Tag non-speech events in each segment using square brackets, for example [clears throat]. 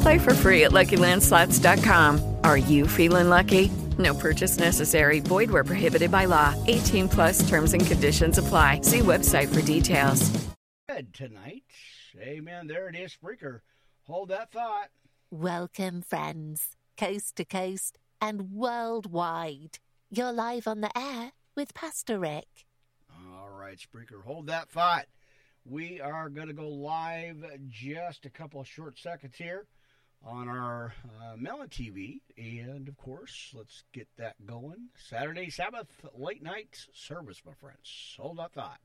Play for free at LuckyLandSlots.com. Are you feeling lucky? No purchase necessary. Void where prohibited by law. 18 plus terms and conditions apply. See website for details. Tonight, amen. There it is, Spreaker. Hold that thought. Welcome, friends, coast to coast and worldwide. You're live on the air with Pastor Rick. All right, Spreaker, hold that thought. We are going to go live just a couple of short seconds here on our uh, Melon TV. And of course, let's get that going. Saturday Sabbath late night service, my friends. Hold that thought.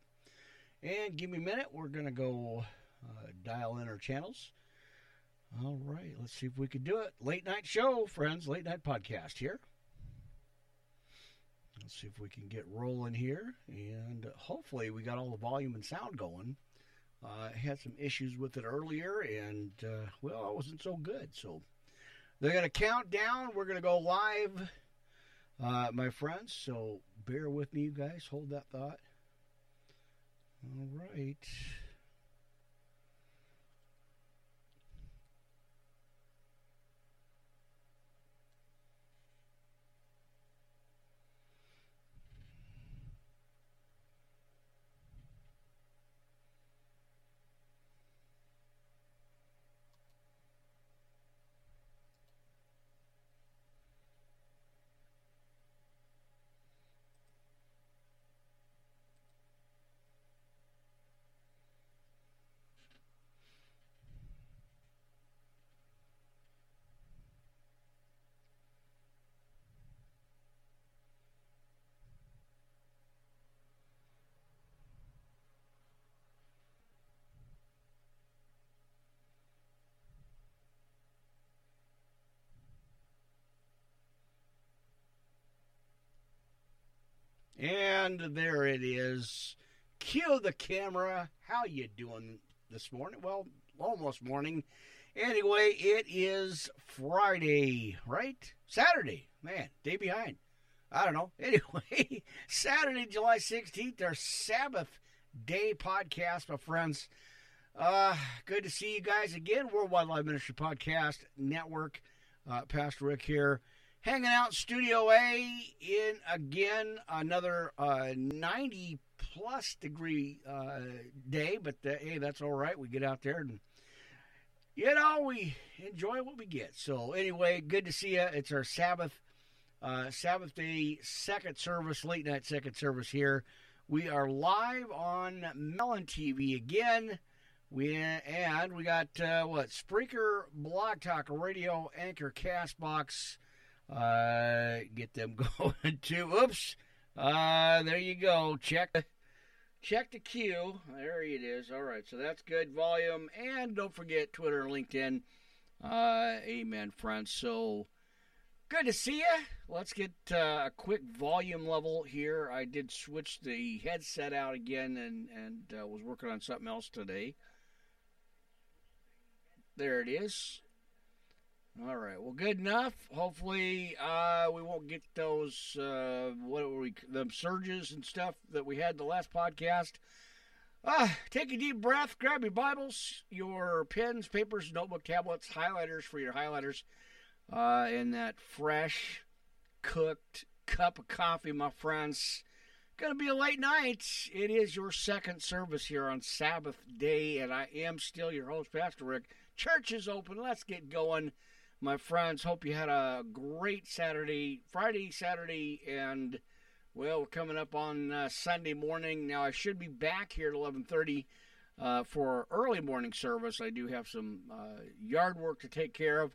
And give me a minute. We're going to go uh, dial in our channels. All right, let's see if we can do it. Late night show, friends. Late night podcast here. Let's see if we can get rolling here. And hopefully, we got all the volume and sound going. Uh, had some issues with it earlier, and uh, well, it wasn't so good. So they're going to count down. We're going to go live, uh, my friends. So bear with me, you guys. Hold that thought. All right. And there it is. Cue the camera. How you doing this morning? Well, almost morning. Anyway, it is Friday, right? Saturday. Man, day behind. I don't know. [laughs] Anyway, Saturday, July 16th, our Sabbath Day podcast, my friends. Uh, good to see you guys again. Worldwide Live Ministry Podcast Network. Uh, Pastor Rick here hanging out Studio A in again another uh, 90 plus degree uh, day, but uh, hey, that's all right. We get out there and you know we enjoy what we get. So anyway, good to see you. It's our Sabbath uh, Sabbath day second service, late night second service here. We are live on Melon TV again. We and we got uh, what Spreaker, Blog Talk Radio, Anchor, Castbox. Uh, get them [laughs] going too. Oops. Uh, there you go. Check check the queue. There it is. All right, so that's good volume. And don't forget Twitter LinkedIn. Uh, amen, friends. So good to see you. Let's get uh, a quick volume level here. I did switch the headset out again and and uh, was working on something else today. There it is. All right. Well, good enough. Hopefully, uh, we won't get those uh, what were we them surges and stuff that we had the last podcast. Uh, take a deep breath, grab your Bibles, your pens, papers, notebook, tablets, highlighters for your highlighters, uh, and that fresh, cooked cup of coffee, my friends. Gonna be a late night. It is your second service here on Sabbath day, and I am still your host, Pastor Rick. Church is open. Let's get going, my friends. Hope you had a great Saturday, Friday, Saturday, and well, we're coming up on uh, Sunday morning. Now I should be back here at 11:30 uh, for early morning service. I do have some uh, yard work to take care of,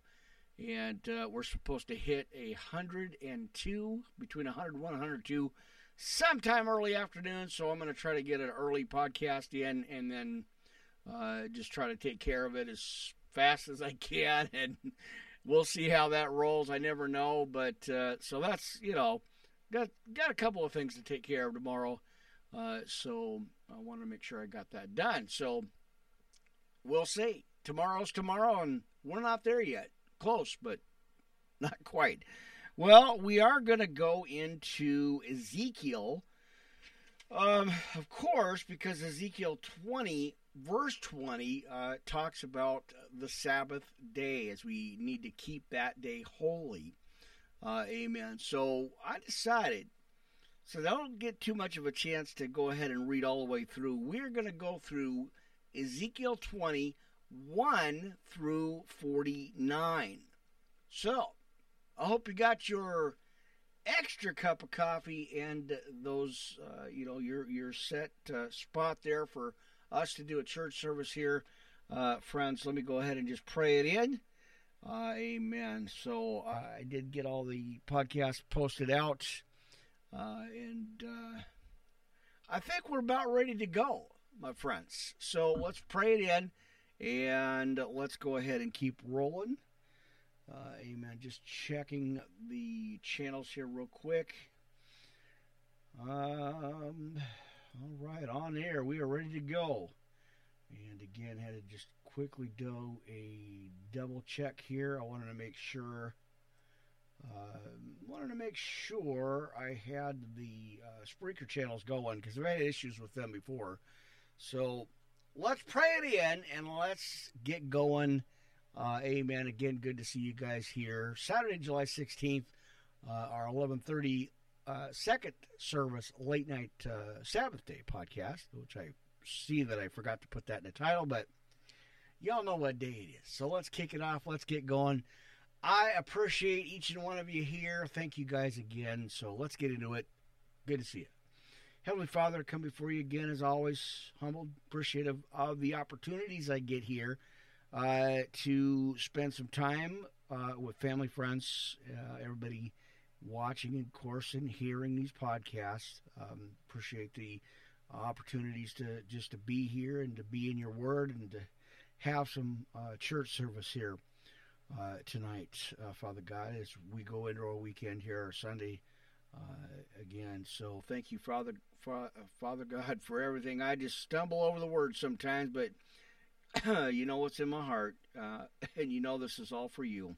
and uh, we're supposed to hit a 102 between 101 and 102 sometime early afternoon. So I'm going to try to get an early podcast in, and then uh, just try to take care of it as fast as I can, [laughs] and we'll see how that rolls. I never know, but uh, so that's you know got got a couple of things to take care of tomorrow, uh, so I want to make sure I got that done. So we'll see. Tomorrow's tomorrow, and we're not there yet. Close, but [laughs] not quite. Well, we are going to go into Ezekiel, um, of course, because Ezekiel 20, verse 20, uh, talks about the Sabbath day as we need to keep that day holy. Uh, amen. So I decided, so I don't get too much of a chance to go ahead and read all the way through. We're going to go through Ezekiel 20, 1 through 49. So I hope you got your extra cup of coffee and those, uh, you know, your your set uh, spot there for us to do a church service here, uh, friends. Let me go ahead and just pray it in. Uh, amen. So uh, I did get all the podcasts posted out, uh, and uh, I think we're about ready to go, my friends. So let's pray it in, and let's go ahead and keep rolling. Uh, amen. Just checking the channels here real quick. Um, all right, on air. We are ready to go. And again, had to just quickly do a double check here. I wanted to make sure. Uh, wanted to make sure I had the uh, Spreaker channels going because I've had issues with them before. So let's pray it in and let's get going. Uh, amen. Again, good to see you guys here. Saturday, July 16th, uh, our 1130 uh, second service late night uh, Sabbath day podcast, which I see that I forgot to put that in the title, but y'all know what day it is. So let's kick it off. Let's get going. I appreciate each and one of you here. Thank you guys again. So let's get into it. Good to see you. Heavenly Father, come before you again as always, humbled, appreciative of the opportunities I get here uh, to spend some time uh, with family, friends, uh, everybody watching, of course, and hearing these podcasts. Um, appreciate the opportunities to just to be here and to be in your Word and to have some uh, church service here uh, tonight, uh, Father God, as we go into our weekend here, our Sunday again. So thank you, Father, Father God, for everything. I just stumble over the words sometimes, but [clears throat] you know what's in my heart, uh, [laughs] and you know this is all for you.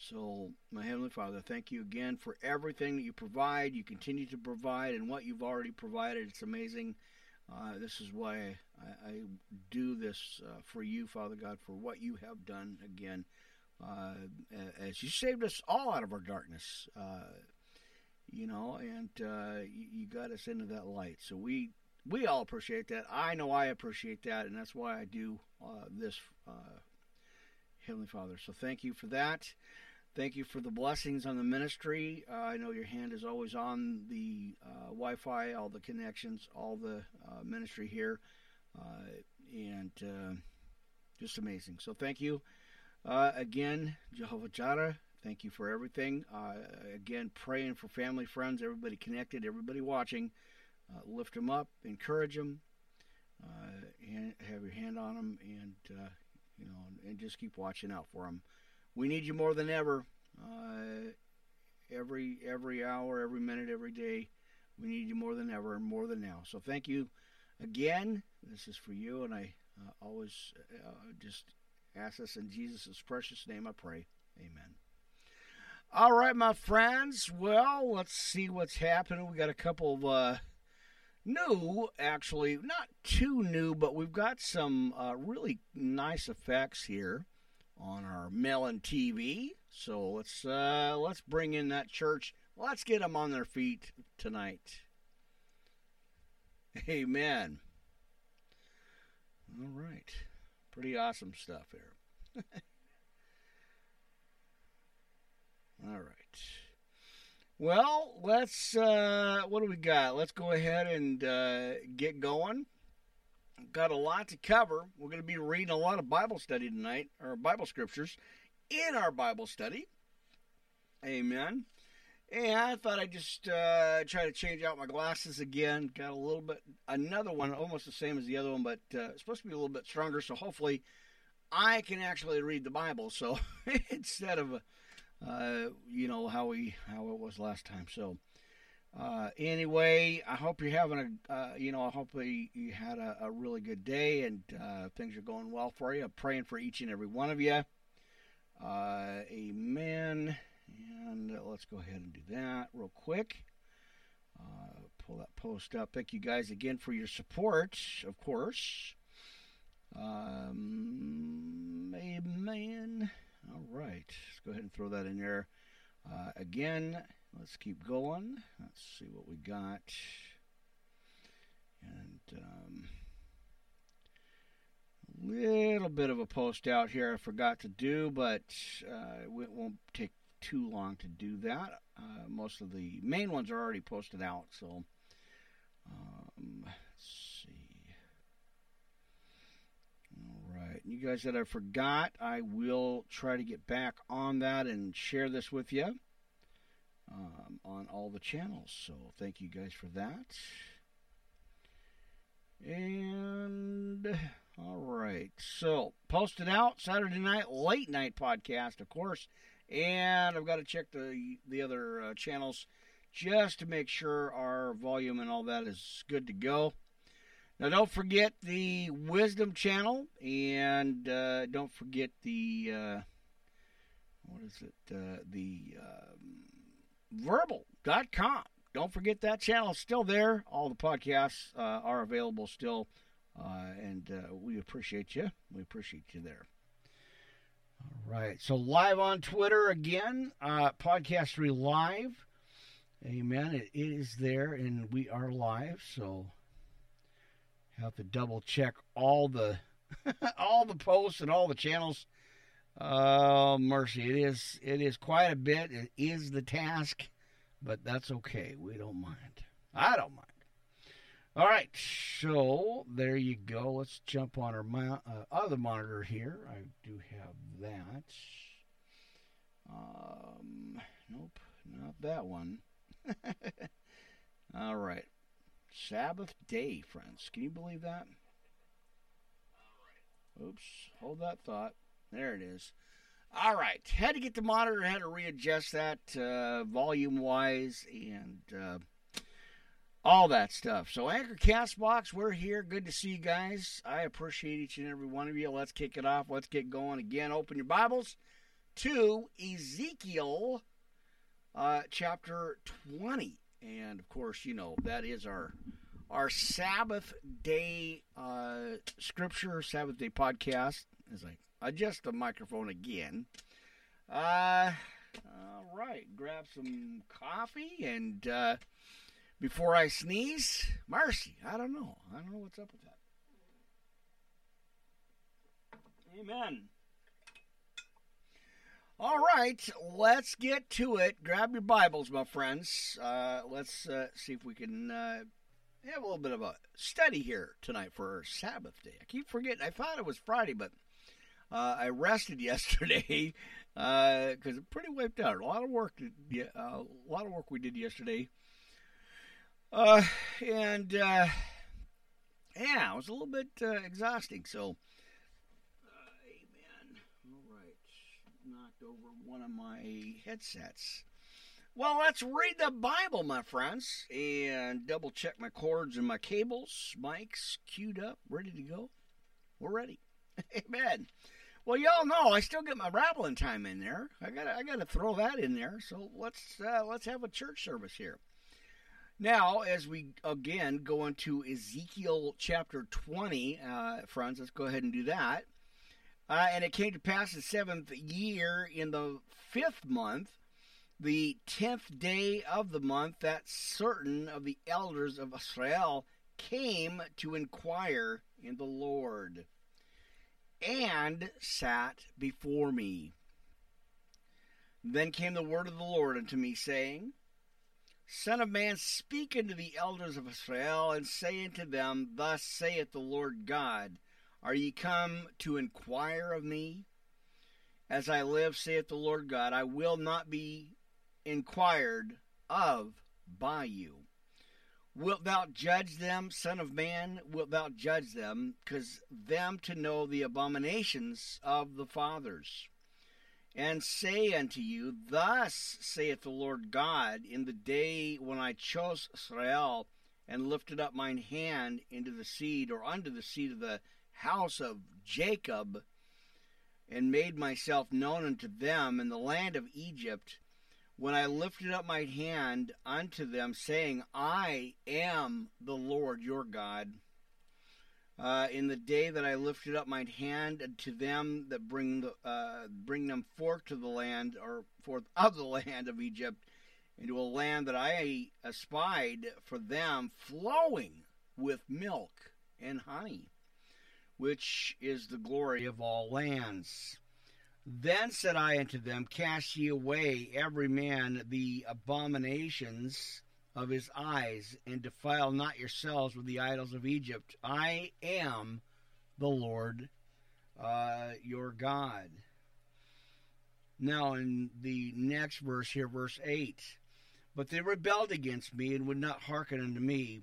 So, my Heavenly Father, thank you again for everything that you provide, you continue to provide, and what you've already provided. It's amazing. Uh, this is why I, I do this uh, for you, Father God, for what you have done again. Uh, as you saved us all out of our darkness, uh, you know, and uh, you, you got us into that light. So we we all appreciate that. I know I appreciate that, and that's why I do uh, this, Heavenly Father. So thank you for that. Thank you for the blessings on the ministry. Uh, I know your hand is always on the uh, Wi Fi, all the connections, all the uh, ministry here, uh, and just amazing. So thank you again, Jehovah Jireh. Thank you for everything. again, praying for family, friends, everybody connected, everybody watching uh, lift them up, encourage them, uh, and have your hand on them, and uh, you know, and just keep watching out for them. We need you more than ever. Uh, every every hour, every minute, every day, we need you more than ever, and more than now. So thank you again. This is for you, and I uh, always uh, just ask this in Jesus' precious name. I pray. Amen. All right, my friends. Well, let's see what's happening. We got a couple of uh, new, actually, not too new, but we've got some uh, really nice effects here on our Melon TV. So let's uh, let's bring in that church. Let's get them on their feet tonight. Amen. All right, pretty awesome stuff here. [laughs] All right. Well, let's. Uh, what do we got? Let's go ahead and uh, get going. Got a lot to cover. We're going to be reading a lot of Bible study tonight, or Bible scriptures, in our Bible study. Amen. And I thought I'd just uh, try to change out my glasses again. Got a little bit, another one, almost the same as the other one, but uh, supposed to be a little bit stronger. So hopefully, I can actually read the Bible. So [laughs] instead of uh, you know how we how it was last time. So uh, anyway, I hope you're having a uh, you know I hope you had a, a really good day and uh, things are going well for you. I'm praying for each and every one of you. Uh, amen. And uh, let's go ahead and do that real quick. pull that post up. Thank you guys again for your support, of course. Um, amen. All right, let's go ahead and throw that in there. Uh, again, let's keep going. Let's see what we got. And um, a little bit of a post out here I forgot to do, but uh, it won't take too long to do that. Uh, most of the main ones are already posted out, so um, let's see. All right, you guys that I forgot, I will try to get back on that and share this with you um, on all the channels. So thank you guys for that. And all right, so posted out Saturday night late night podcast, of course, and I've got to check the the other uh, channels just to make sure our volume and all that is good to go. Now, don't forget the Wisdom channel, and uh, don't forget the uh, what is it? Uh, the um, Vurbl.com. Don't forget that channel. is still there. All the podcasts uh, are available still, uh, and uh, we appreciate you. We appreciate you there. All right. So live on Twitter again, uh, Podcastery Live. Amen. It is there, and we are live. So have to double check all the [laughs] all the posts and all the channels. Oh mercy, it is it is quite a bit. It is the task, but that's okay. We don't mind. I don't mind. All right, so there you go. Let's jump on our mo- uh, other monitor here. I do have that. Um, nope, not that one. [laughs] All right. Sabbath day, friends. Can you believe that? Oops. Hold that thought. There it is. All right. Had to get the monitor, had to readjust that uh, volume wise and uh, all that stuff. So, Anchor Castbox, we're here. Good to see you guys. I appreciate each and every one of you. Let's kick it off. Let's get going again. Open your Bibles to Ezekiel uh, chapter 20 and of course, you know that is our our Sabbath day uh, scripture, Sabbath day podcast. As I adjust the microphone again. Uh, all right, grab some coffee and uh, before I sneeze, mercy. I don't know. I don't know what's up with that. Amen. All right, let's get to it. Grab your Bibles, my friends. Uh, let's uh, see if we can uh, have a little bit of a study here tonight for our Sabbath day. I keep forgetting. I thought it was Friday, but uh, I rested [laughs] yesterday because uh, I'm pretty wiped out. A lot of work. Uh, a lot of work we did yesterday, and yeah, it was a little bit exhausting. So amen. All right, knocked over one of my headsets. Well, let's read the Bible, my friends, and double check my cords and my cables. Mics queued up, ready to go. We're ready. [laughs] Amen. Well, y'all know I still get my rattling time in there. I got I got to throw that in there. So let's uh, let's have a church service here. Now, as we again go into Ezekiel chapter 20, uh, friends, let's go ahead and do that. Uh, and it came to pass the seventh year in the fifth month, the tenth day of the month, that certain of the elders of Israel came to inquire in the Lord and sat before me. Then came the word of the Lord unto me, saying, Son of man, speak unto the elders of Israel, and say unto them, Thus saith the Lord God, Are ye come to inquire of me? As I live, saith the Lord God, I will not be inquired of by you. Wilt thou judge them, Son of man? Wilt thou judge them? Because them to know the abominations of the fathers and say unto you, Thus saith the Lord God, in the day when I chose Israel and lifted up mine hand into the seed or unto the seed of the house of Jacob, and made myself known unto them in the land of Egypt, when I lifted up my hand unto them, saying, I am the Lord your God uh, in the day that I lifted up my hand to them that bring the, uh, bring them forth to the land or forth of the [laughs] land of Egypt into a land that I espied for them flowing with milk and honey, which is the glory of all lands. Then said I unto them, Cast ye away every man the abominations of his eyes, and defile not yourselves with the idols of Egypt. I am the Lord uh, your God. Now, in the next verse here, verse 8 But they rebelled against me and would not hearken unto me.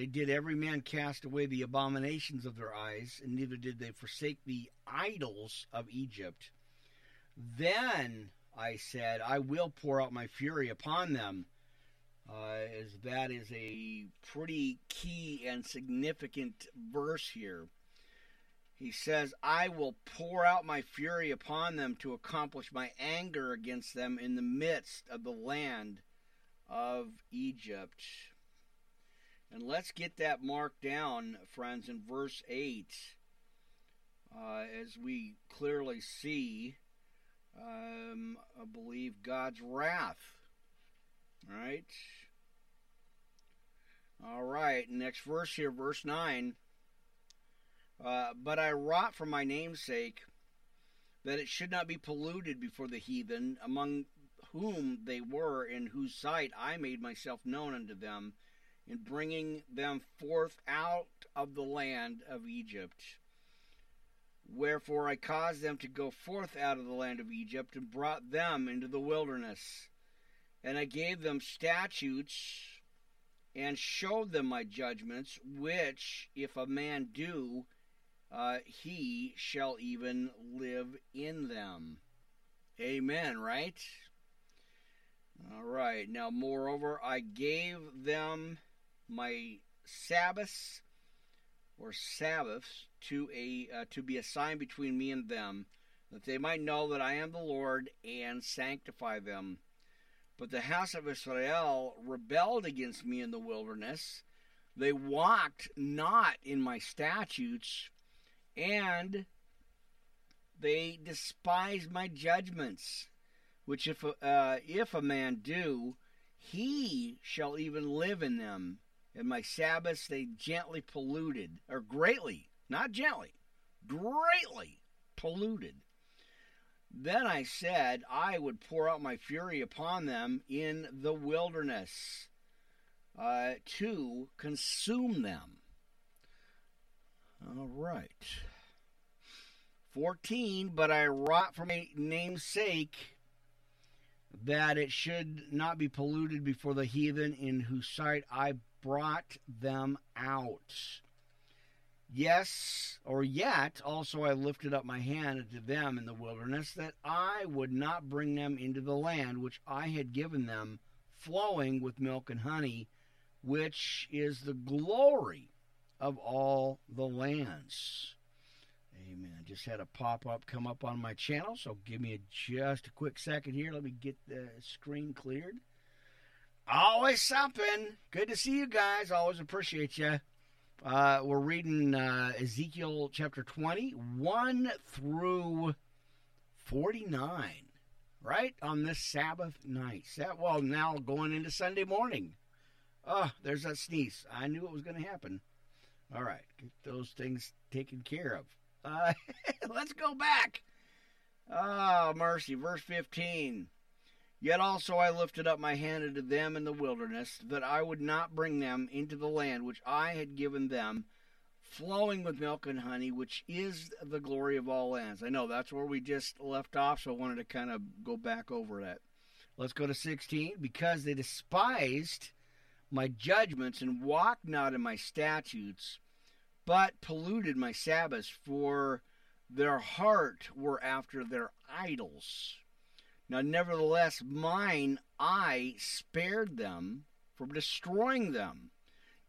They did every man cast away the abominations of their eyes, and neither did they forsake the idols of Egypt. Then I said, I will pour out my fury upon them. Uh, as that is a pretty key and significant verse here. He says, I will pour out my fury upon them to accomplish my anger against them in the midst of the land of Egypt. And let's get that marked down, friends, in verse 8, uh, as we clearly see, um, I believe, God's wrath. All right? All right, next verse here, verse 9. Uh, but I wrought for my name's sake that it should not be polluted before the heathen, among whom they were, in whose sight I made myself known unto them in bringing them forth out of the land of Egypt. Wherefore I caused them to go forth out of the land of Egypt and brought them into the wilderness. And I gave them statutes and showed them my judgments, which, if a man do, uh, he shall even live in them. Amen, right? All right. Now, moreover, I gave them my Sabbaths or Sabbaths to a uh, to be a sign between me and them, that they might know that I am the Lord and sanctify them. But the house of Israel rebelled against me in the wilderness. They walked not in my statutes, and they despised my judgments. Which if uh, if a man do, he shall even live in them. And my Sabbaths they gently polluted, or greatly, not gently, greatly polluted. Then I said, I would pour out my fury upon them in the wilderness uh, to consume them. All right. 14, but I wrought for my name's sake that it should not be polluted before the heathen in whose sight I brought them out. Yes, or yet also I lifted up my hand unto them in the wilderness that I would not bring them into the land which I had given them, flowing with milk and honey, which is the glory of all the lands. Amen. Just had a pop up come up on my channel, so give me a, just a quick second here. Let me get the screen cleared. Always something. Good to see you guys. Always appreciate you. Uh, we're reading uh, Ezekiel chapter 20, 1 through 49, right? On this Sabbath night. Well, now going into Sunday morning. Oh, there's that sneeze. I knew it was going to happen. All right, get those things taken care of. Uh, [laughs] let's go back. Oh, mercy. Verse 15. Yet also I lifted up my hand unto them in the wilderness, that I would not bring them into the land which I had given them, flowing with milk and honey, which is the glory of all lands. I know that's where we just left off, so I wanted to kind of go back over that. Let's go to 16. Because they despised my judgments and walked not in my statutes, but polluted my Sabbaths, for their heart were after their idols. Now, nevertheless, mine eye spared them from destroying them.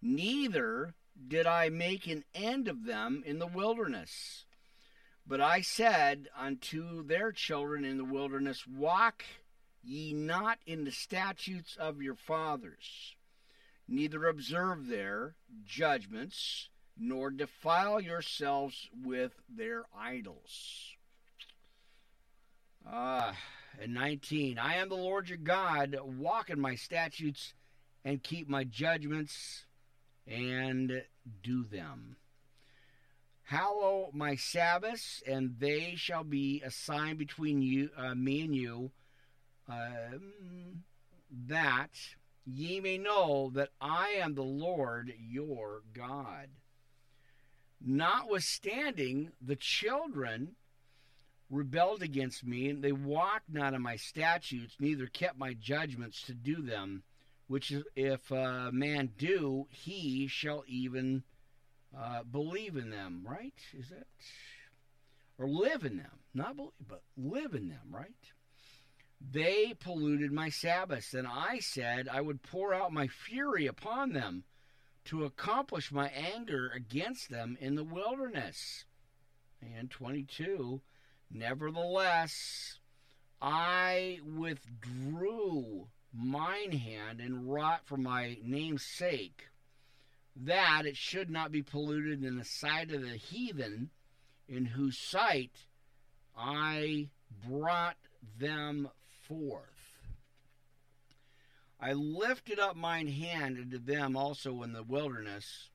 Neither did I make an end of them in the wilderness. But I said unto their children in the wilderness, Walk ye not in the statutes of your fathers, neither observe their judgments, nor defile yourselves with their idols. Ah and 19 I am the Lord your God, walk in my statutes and keep my judgments and do them. Hallow my Sabbaths, and they shall be a sign between you, uh, me and you, um, that ye may know that I am the Lord your God. Notwithstanding, the children rebelled against me, and they walked not in my statutes, neither kept my judgments to do them. Which if a man do, he shall even uh, believe in them. Right? Is that or live in them? Not believe, but live in them. Right? They polluted my Sabbaths, and I said I would pour out my fury upon them to accomplish my anger against them in the wilderness. And 22 Nevertheless, I withdrew mine hand and wrought for my name's sake, that it should not be polluted in the sight of the heathen, in whose sight I brought them forth. I lifted up mine hand unto them also in the wilderness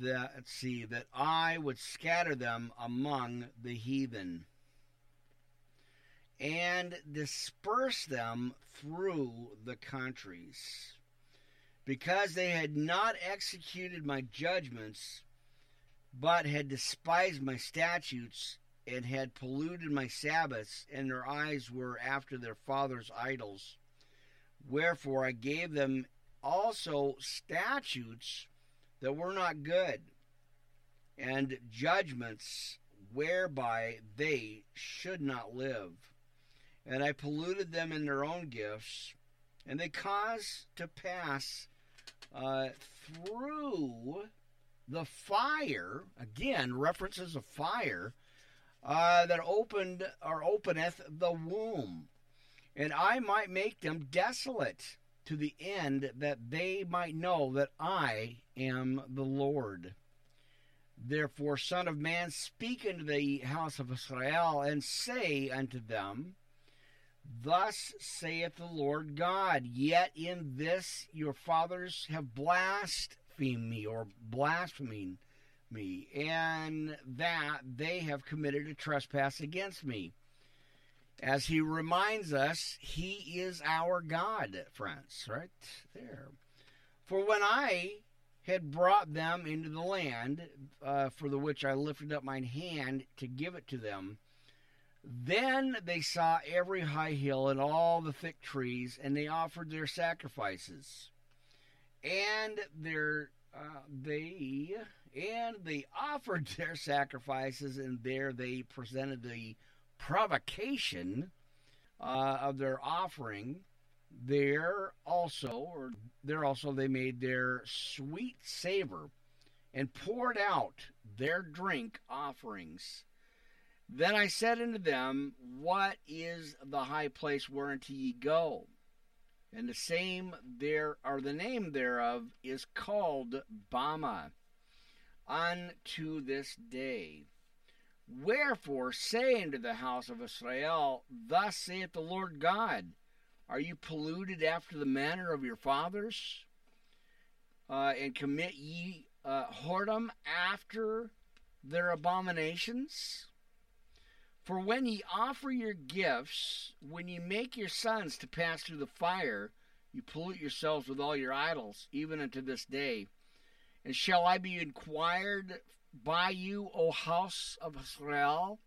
that let's see that I would scatter them among the heathen and disperse them through the countries. Because they had not executed my judgments but had despised my statutes and had polluted my sabbaths and their eyes were after their fathers idols. Wherefore I gave them also statutes that were not good, and judgments whereby they should not live. And I polluted them in their own gifts, and they caused to pass uh, through the fire, again, references of fire, uh, that opened or openeth the womb. And I might make them desolate to the end that they might know that I am the Lord. Therefore, Son of Man, speak unto the house of Israel, and say unto them, Thus saith the Lord God, yet in this your fathers have blasphemed me, or blaspheming me, and that they have committed a trespass against me. As he reminds us, he is our God, friends, right there. For when I had brought them into the land uh, for the which I lifted up mine hand to give it to them, then they saw every high hill and all the thick trees, and they offered their sacrifices. And their uh, they and they [laughs] offered their sacrifices, and there they presented the provocation uh, of their offering. There also, or there also, they made their sweet savor and poured out their drink offerings then I said unto them, What is the high place whereunto ye go? And the same there or the name thereof is called Bamah unto this day. Wherefore say unto the house of Israel, Thus saith the Lord God, Are you polluted after the manner of your fathers? Uh, and commit ye uh, whoredom after their abominations? For when ye offer your gifts, when ye make your sons to pass through the fire, you pollute yourselves with all your idols, even unto this day. And shall I be inquired by you, O house of Israel?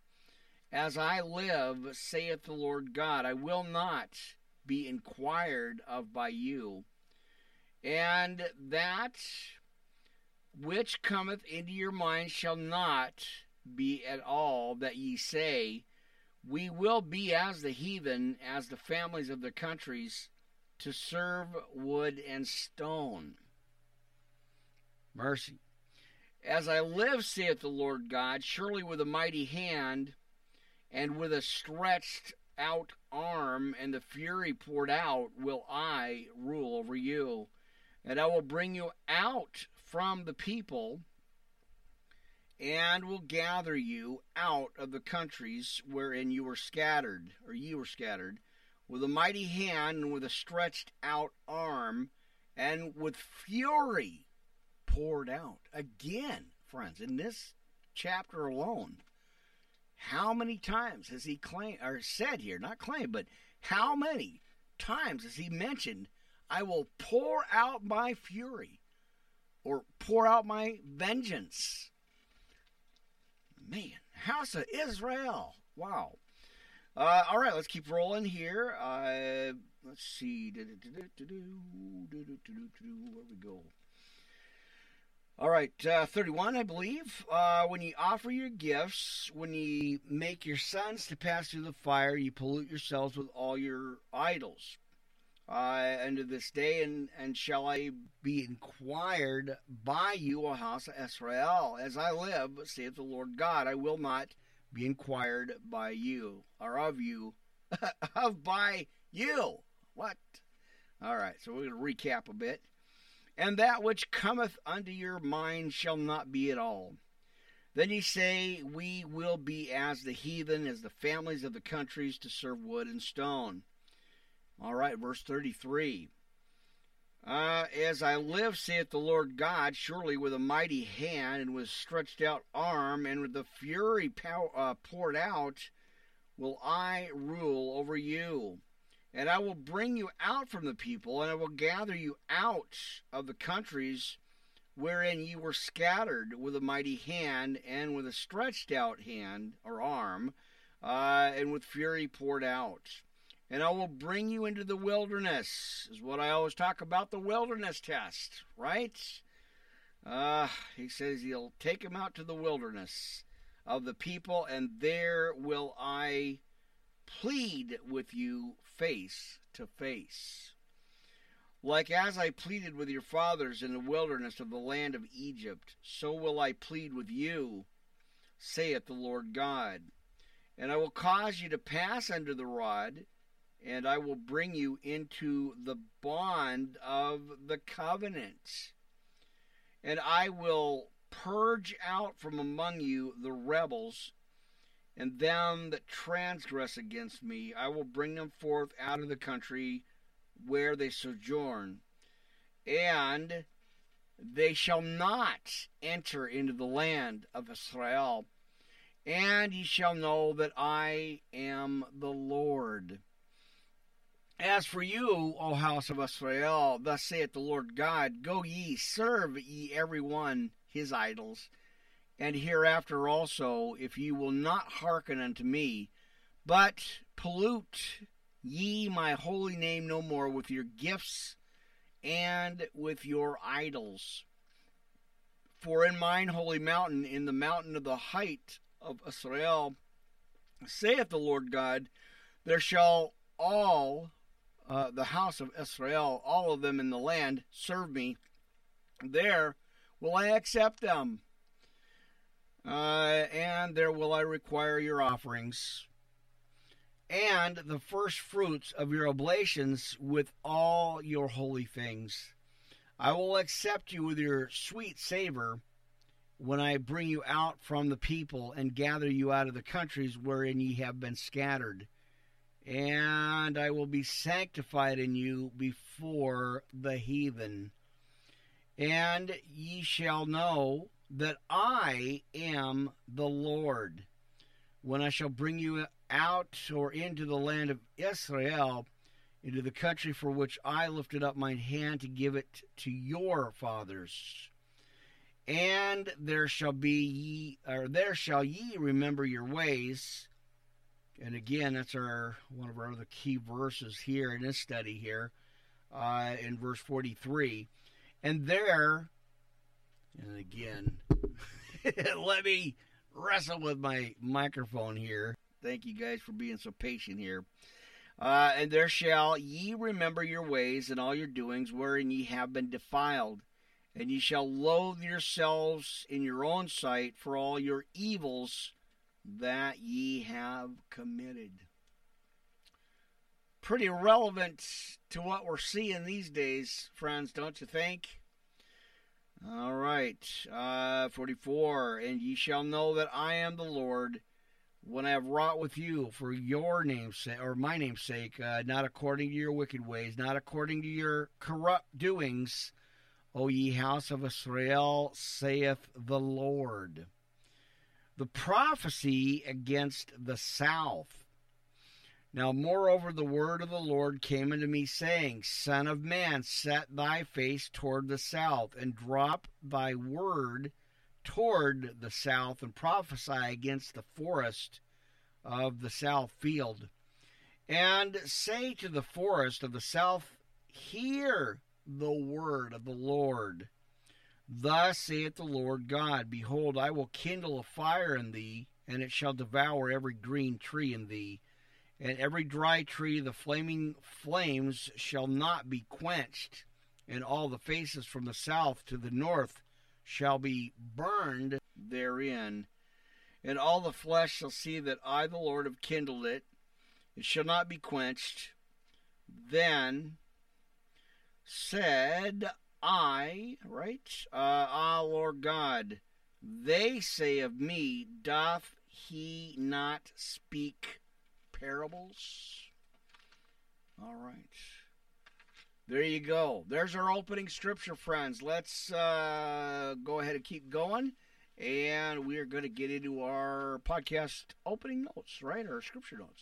As I live, saith the Lord God, I will not be inquired of by you. And that which cometh into your mind shall not be at all that ye say, We will be as the heathen, as the families of the countries, to serve wood and stone. Mercy. As I live, saith the Lord God, surely with a mighty hand and with a stretched out arm and the fury poured out will I rule over you. And I will bring you out from the people and will gather you out of the countries wherein you were scattered, or ye were scattered, with a mighty hand and with a stretched out arm, and with fury poured out. Again, friends, in this chapter alone, how many times has he claimed or said here, not claimed, but how many times has he mentioned, I will pour out my fury or pour out my vengeance? Man, House of Israel. Wow. Uh, all right, let's keep rolling here. Uh, let's see. Where we go? All right, uh, 31, I believe. Uh, when you offer your gifts, when you make your sons to pass through the fire, you pollute yourselves with all your idols uh, unto this day, and, and shall I be inquired by you, O house of Israel, as I live, saith the Lord God, I will not be inquired by you, or of you, [laughs] of by you. What? All right, so we're going to recap a bit. And that which cometh unto your mind shall not be at all. Then ye say, We will be as the heathen, as the families of the countries, to serve wood and stone. All right, verse 33. Uh, as I live, saith the Lord God, surely with a mighty hand and with stretched out arm and with the fury pow- uh, poured out, will I rule over you. And I will bring you out from the people, and I will gather you out of the countries wherein ye were scattered with a mighty hand and with a stretched out hand or arm, uh, and with fury poured out and I will bring you into the wilderness, is what I always talk about the wilderness test, right? Uh, he says he'll take him out to the wilderness of the people, and there will I plead with you face to face. Like as I pleaded with your fathers in the wilderness of the land of Egypt, so will I plead with you, saith the Lord God. And I will cause you to pass under the rod, and I will bring you into the bond of the covenant. And I will purge out from among you the rebels, and them that transgress against me, I will bring them forth out of the country where they sojourn, and they shall not enter into the land of Israel. And ye shall know that I am the Lord. As for you, O house of Israel, thus saith the Lord God Go ye, serve ye every one his idols and hereafter also, if ye will not hearken unto me, but pollute ye my holy name no more with your gifts and with your idols. For in mine holy mountain, in the mountain of the height of Israel, saith the Lord God, there shall all uh, the house of Israel, all of them in the land, serve me. There will I accept them uh, and there will I require your offerings, and the first fruits of your oblations with all your holy things. I will accept you with your sweet savor when I bring you out from the people and gather you out of the countries wherein ye have been scattered. And I will be sanctified in you before the heathen. And ye shall know that I am the Lord. When I shall bring you out or into the land of Israel, into the country for which I lifted up mine hand to give it to your fathers. And there shall be ye, or there shall ye remember your ways. And again, that's our one of our other key verses here in this study here, uh, in verse forty-three. And there and again, [laughs] let me wrestle with my microphone here. Thank you guys for being so patient here. Uh, and there shall ye remember your ways and all your doings wherein ye have been defiled. And ye shall loathe yourselves in your own sight for all your evils that ye have committed. Pretty relevant to what we're seeing these days, friends, don't you think? All right, uh, 44. And ye shall know that I am the Lord when I have wrought with you for your name's sake, or my name's sake, uh, not according to your wicked ways, not according to your corrupt doings, O ye house of Israel, saith the Lord. The prophecy against the south now, moreover, the word of the Lord came unto me, saying, Son of man, set thy face toward the south, and drop thy word toward the south, and prophesy against the forest of the south field. And say to the forest of the south, Hear the word of the Lord. Thus saith the Lord God Behold, I will kindle a fire in thee, and it shall devour every green tree in thee and every dry tree the flaming flames shall not be quenched, and all the faces from the south to the north shall be burned therein. And all the flesh shall see that I, the Lord, have kindled it. It shall not be quenched. Then said I, right? Uh, ah, Lord God, they say of me, doth he not speak parables. All right. There you go. There's our opening scripture, friends. Let's uh, go ahead and keep going. And we are going to get into our podcast opening notes, right? Our scripture notes.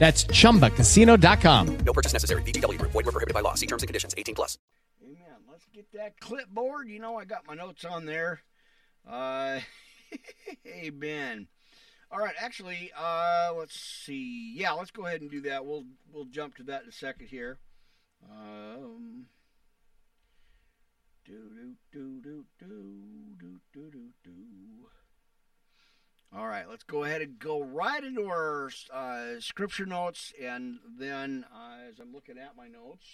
That's chumbacasino.com. No purchase necessary. VGW Group. Void were prohibited by law. See terms and conditions. 18 plus. Amen. Let's get that clipboard. You know, I got my notes on there. Uh, [laughs] amen. All right. Actually, uh, let's see. Yeah, let's go ahead and do that. We'll we'll jump to that in a second here. Um. Do do do do do do do do do. All right, let's go ahead and go right into our uh, scripture notes, and then uh, as I'm looking at my notes,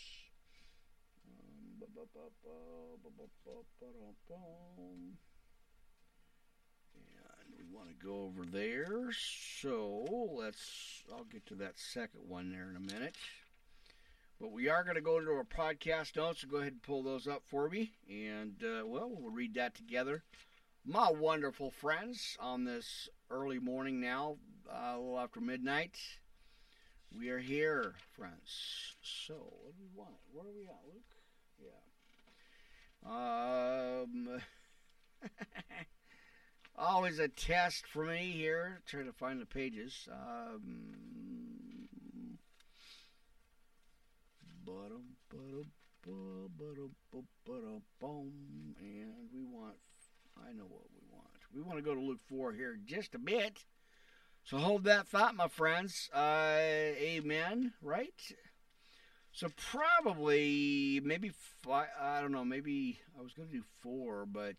and we want to go over there. So let's. I'll get to that second one there in a minute. But we are going to go into our podcast notes. So go ahead and pull those up for me, and uh, well, we'll read that together my wonderful friends on this early morning now, uh, a little after midnight. We are here, friends. So, what do we want? Where are we at, Luke? Yeah. Um, [laughs] always a test for me here. Trying to find the pages. Um, and we want I know what we want. We want to go to Luke 4 here just a bit. So hold that thought, my friends. Uh, amen, right? So probably, maybe, five, I don't know, maybe I was going to do four, but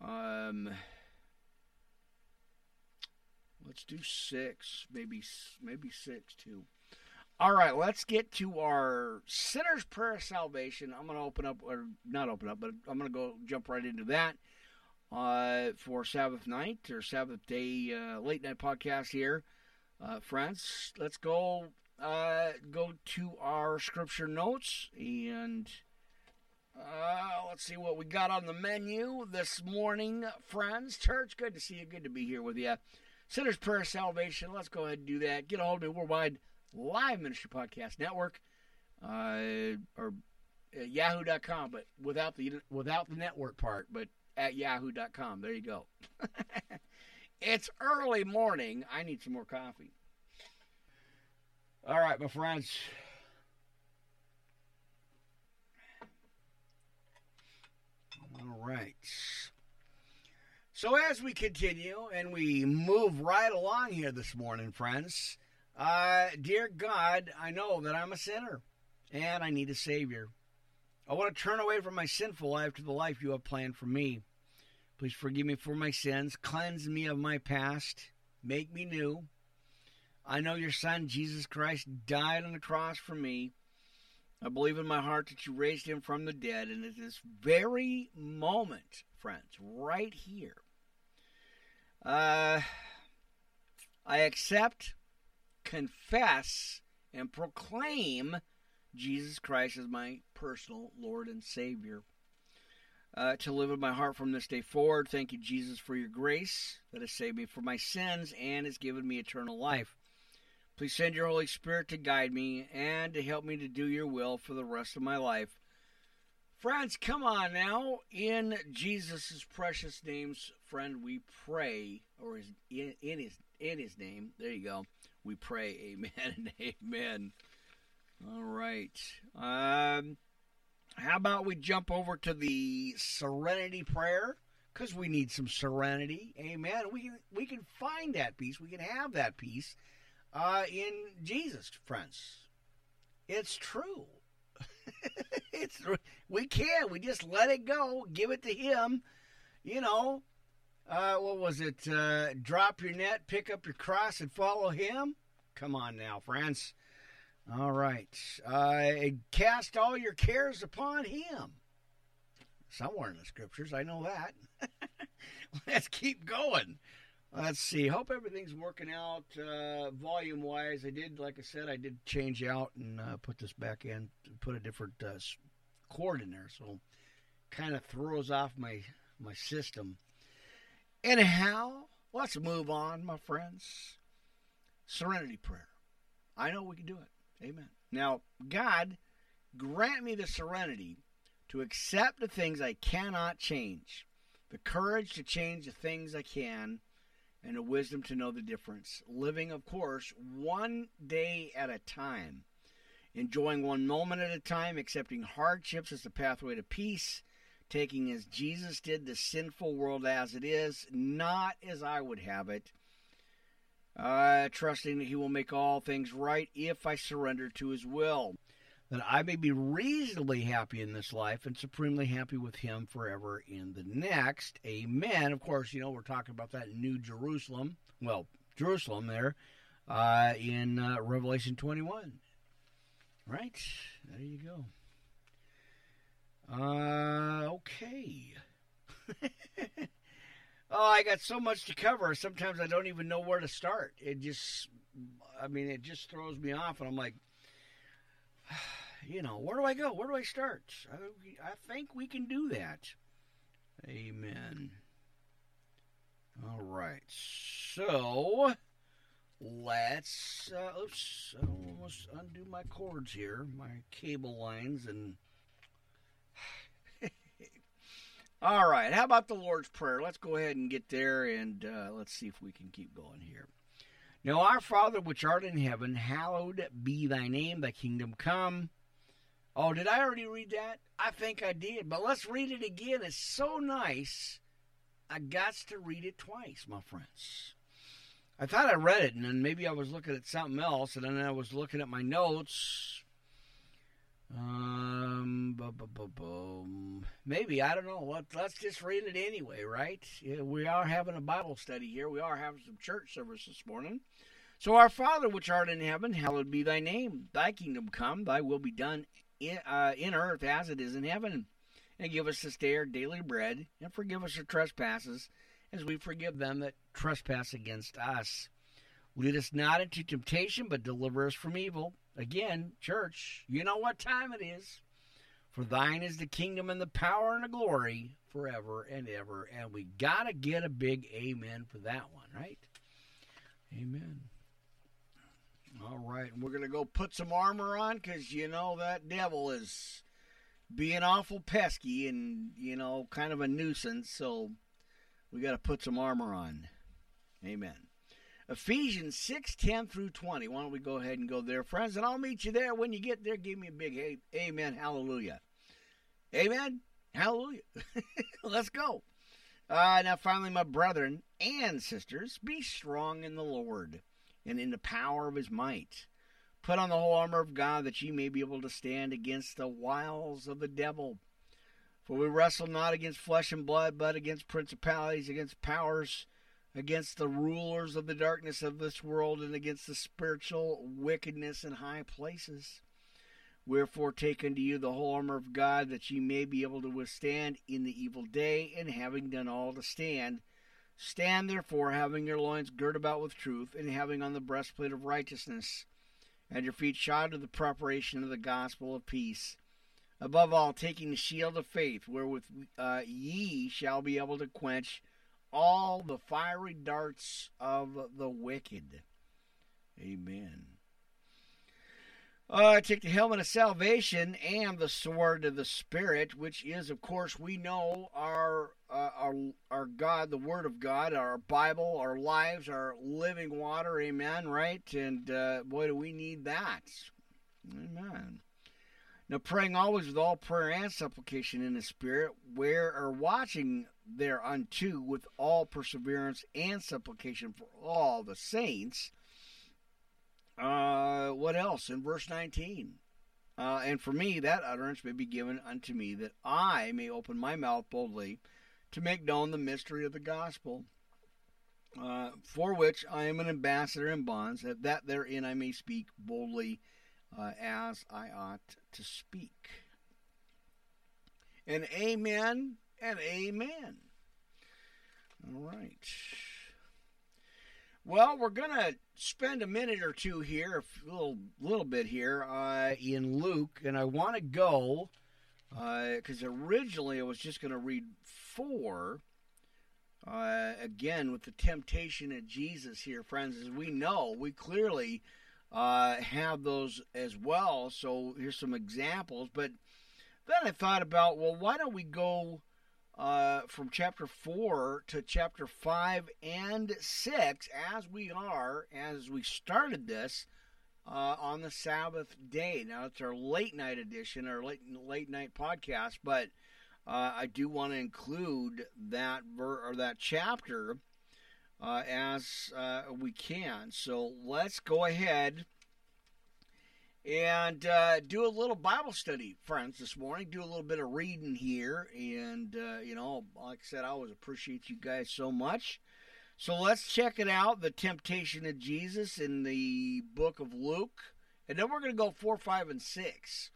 um, let's do six, maybe, maybe six too. All right, let's get to our sinner's prayer of salvation. I'm going to open up, or not open up, but I'm going to go jump right into that uh, for Sabbath night or Sabbath day uh, late night podcast here, uh, friends. Let's go uh, go to our scripture notes and uh, let's see what we got on the menu this morning, friends. Church, good to see you. Good to be here with you. Sinner's prayer of salvation. Let's go ahead and do that. Get a hold of me worldwide Live Ministry Podcast Network, uh, or uh, Yahoo.com, but without the without the network part, but at Yahoo.com. There you go. [laughs] it's early morning. I need some more coffee. All right, my friends. All right. So as we continue and we move right along here this morning, friends, uh, dear God, I know that I'm a sinner and I need a Savior. I want to turn away from my sinful life to the life you have planned for me. Please forgive me for my sins, cleanse me of my past, make me new. I know your Son, Jesus Christ, died on the cross for me. I believe in my heart that you raised him from the dead. And at this very moment, friends, right here, uh, I accept confess and proclaim Jesus Christ as my personal Lord and Savior. Uh, to live in my heart from this day forward. Thank you, Jesus, for your grace that has saved me from my sins and has given me eternal life. Please send your Holy Spirit to guide me and to help me to do your will for the rest of my life. Friends, come on now. In Jesus' precious names, friend, we pray, or in, his in his name. There you go we pray amen and [laughs] amen. All right. Um, how about we jump over to the serenity prayer? Because we need some serenity. Amen. We can we can find that peace. We can have that peace uh, in Jesus, friends. It's true. [laughs] it's we can. We just let it go. Give it to Him. You know, uh, what was it? Uh, drop your net, pick up your cross, and follow Him. Come on now, friends. All right. Uh, cast all your cares upon him. Somewhere in the scriptures, I know that. [laughs] Let's keep going. Let's see. Hope everything's working out uh, volume wise. I did, like I said, I did change out and uh, put this back in, put a different uh, cord in there, so kind of throws off my my system. Anyhow, let's move on, my friends. Serenity prayer. I know we can do it. Amen. Now, God, grant me the serenity to accept the things I cannot change, the courage to change the things I can, and the wisdom to know the difference. Living, of course, one day at a time, enjoying one moment at a time, accepting hardships as the pathway to peace, taking as Jesus did the sinful world as it is, not as I would have it uh, trusting that He will make all things right if I surrender to His will, that I may be reasonably happy in this life and supremely happy with Him forever in the next. Amen. Of course, you know, we're talking about that New Jerusalem. Well, Jerusalem there uh, in uh, Revelation 21. Right? There you go. Uh, okay. [laughs] oh, I got so much to cover. Sometimes I don't even know where to start. It just, I mean, it just throws me off, and I'm like, [sighs] you know, where do I go? Where do I start? I, I think we can do that. Amen. All right. So let's uh, oops, I almost undo my cords here, my cable lines, and all right, how about the Lord's Prayer? Let's go ahead and get there and uh, let's see if we can keep going here. Now, our Father which art in heaven, hallowed be thy name, thy kingdom come. Oh, did I already read that? I think I did, but let's read it again. It's so nice. I got to read it twice, my friends. I thought I read it, and then maybe I was looking at something else, and then I was looking at my notes, um, maybe I don't know. Let, let's just read it anyway, right? We are having a Bible study here. We are having some church service this morning. So, our Father which art in heaven, hallowed be thy name. Thy kingdom come. Thy will be done in, uh, in earth as it is in heaven. And give us this day our daily bread, and forgive us our trespasses, as we forgive them that trespass against us. Lead us not into temptation, but deliver us from evil. Again, church, you know what time it is. For thine is the kingdom and the power and the glory forever and ever. And we got to get a big amen for that one, right? Amen. All right. And we're going to go put some armor on because, you know, that devil is being awful pesky and, you know, kind of a nuisance. So we got to put some armor on. Amen. Ephesians 6 10 through 20. Why don't we go ahead and go there, friends? And I'll meet you there. When you get there, give me a big amen, hallelujah. Amen, hallelujah. [laughs] Let's go. Uh, now, finally, my brethren and sisters, be strong in the Lord and in the power of his might. Put on the whole armor of God that ye may be able to stand against the wiles of the devil. For we wrestle not against flesh and blood, but against principalities, against powers against the rulers of the darkness of this world and against the spiritual wickedness in high places. Wherefore, take unto you the whole armor of God, that ye may be able to withstand in the evil day, and having done all to stand, stand therefore, having your loins girt about with truth, and having on the breastplate of righteousness, and your feet shod with the preparation of the gospel of peace. Above all, taking the shield of faith, wherewith uh, ye shall be able to quench all the fiery darts of the wicked. Amen. Uh, take the helmet of salvation and the sword of the Spirit, which is, of course, we know our uh, our our God, the Word of God, our Bible, our lives, our living water. Amen. Right? And uh, boy, do we need that. Amen. Now, praying always with all prayer and supplication in the Spirit, where or watching thereunto with all perseverance and supplication for all the saints. Uh, what else? In verse 19. Uh, and for me, that utterance may be given unto me, that I may open my mouth boldly to make known the mystery of the gospel, uh, for which I am an ambassador in bonds, that, that therein I may speak boldly uh, as I ought to speak. And amen and amen. All right. Well, we're going to spend a minute or two here, a little, little bit here, uh, in Luke, and I want to go because uh, originally I was just going to read four. Uh, again, with the temptation of Jesus here, friends, as we know, we clearly uh, have those as well. So here's some examples. But then I thought about, well, why don't we go uh, from chapter 4 to chapter 5 and 6 as we are, as we started this uh, on the Sabbath day. Now, it's our late night edition, our late, late night podcast, but uh, I do want to include that ver- or that chapter uh, as uh, we can. So let's go ahead and uh, do a little Bible study, friends, this morning. Do a little bit of reading here. And, uh, you know, like I said, I always appreciate you guys so much. So let's check it out the temptation of Jesus in the book of Luke. And then we're going to go 4, 5, and 6.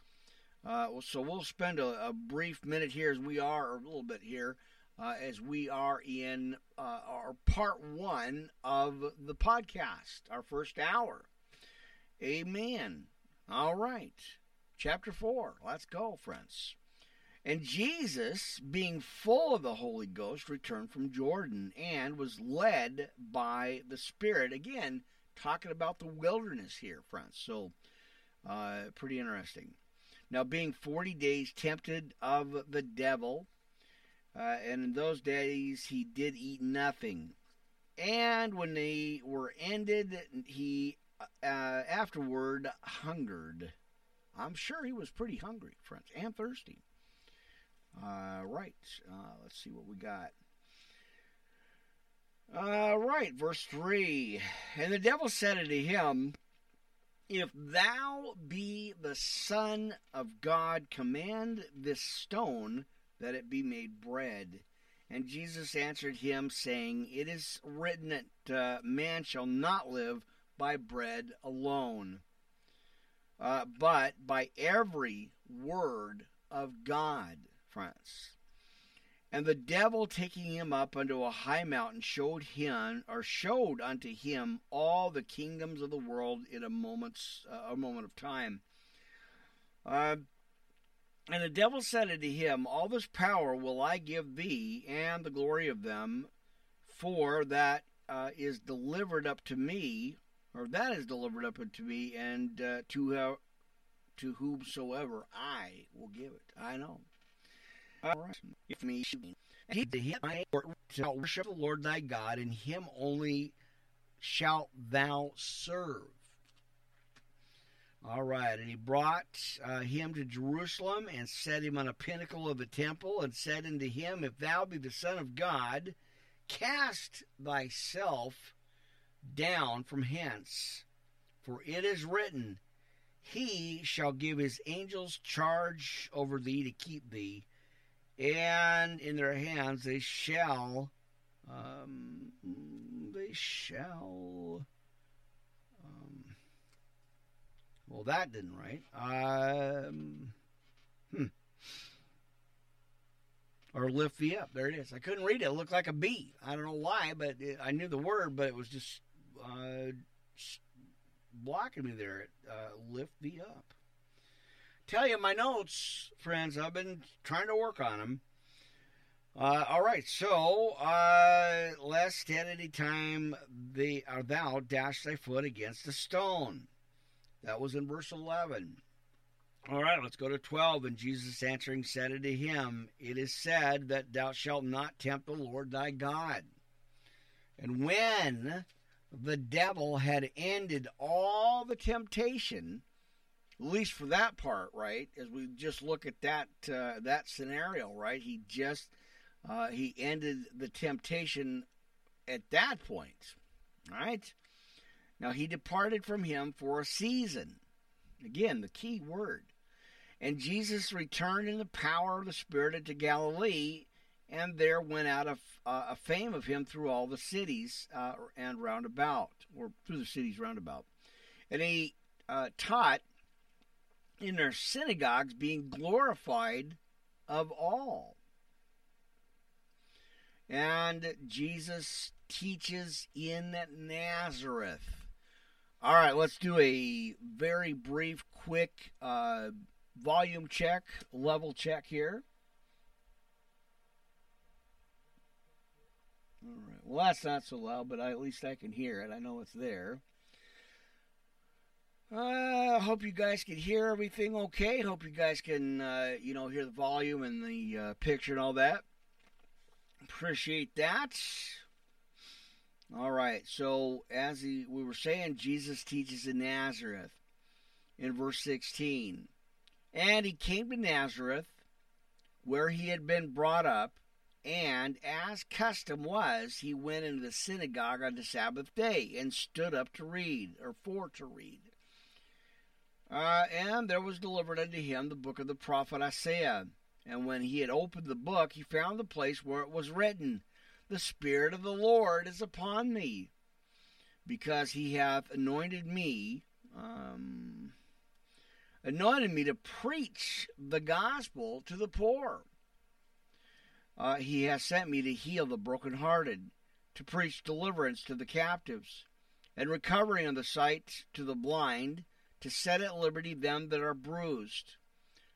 Uh, so we'll spend a, a, brief minute here as we are, or a little bit here, uh, as we are in uh, our part one of the podcast, our first hour. Amen. All right. Chapter 4. Let's go, friends. And Jesus, being full of the Holy Ghost, returned from Jordan and was led by the Spirit. Again, talking about the wilderness here, friends. So, uh, pretty interesting. Now, being 40 days tempted of the devil, uh, and in those days he did eat nothing. And when they were ended, he uh, afterward hungered. I'm sure he was pretty hungry, friends, and thirsty. Uh, right. Uh, let's see what we got. Uh, right, verse 3. And the devil said unto him, If thou be the Son of God, command this stone that it be made bread. And Jesus answered him, saying, It is written that uh, man shall not live by bread alone, uh, but by every word of God, friends. And the devil taking him up unto a high mountain showed him or showed unto him all the kingdoms of the world in a moment's uh, a moment of time. And the devil said unto him, All this power will I give thee, and the glory of them, for that uh, is delivered up to me, or that is delivered up unto me, and uh, to uh, to whomsoever I will give it. I know. If me, he to him I shalt worship the Lord thy God, and him only shalt thou serve. All right, and he brought uh, him to Jerusalem and set him on a pinnacle of the temple and said unto him, If thou be the Son of God, cast thyself down from hence. For it is written, He shall give his angels charge over thee to keep thee, and in their hands they shall, um, they shall, um, well, that didn't right. Um, hmm. Or lift thee up. There it is. I couldn't read it. It looked like a B. I don't know why, but it, I knew the word, but it was just uh, blocking me there. Uh, lift thee up. Tell you my notes, friends. I've been trying to work on them. Uh, all right, so uh, lest at any time the or thou dash thy foot against a stone. That was in verse eleven. All right, let's go to 12. And Jesus answering said unto him, It is said that thou shalt not tempt the Lord thy God. And when the devil had ended all the temptation, at least for that part, right? As we just look at that uh, that scenario, right? He just uh, he ended the temptation at that point, right? Now he departed from him for a season. Again, the key word. And Jesus returned in the power of the Spirit into Galilee, and there went out a, a fame of him through all the cities uh, and round about, or through the cities round about. And he uh, taught in their synagogues, being glorified of all. And Jesus teaches in Nazareth. All right, let's do a very brief, quick uh, volume check, level check here. All right. Well, that's not so loud, but I, at least I can hear it. I know it's there. I uh, hope you guys can hear everything okay. Hope you guys can, uh, you know, hear the volume and the uh, picture and all that. Appreciate that. All right. So, as he, we were saying, Jesus teaches in Nazareth in verse 16. And he came to Nazareth, where he had been brought up, and as custom was, he went into the synagogue on the Sabbath day and stood up to read, or for to read. Uh, and there was delivered unto him the book of the prophet Isaiah. And when he had opened the book, he found the place where it was written, The Spirit of the Lord is upon me, because he hath anointed me, um, anointed me to preach the gospel to the poor. Uh, he has sent me to heal the brokenhearted, to preach deliverance to the captives, and recovering of the sight to the blind, to set at liberty them that are bruised,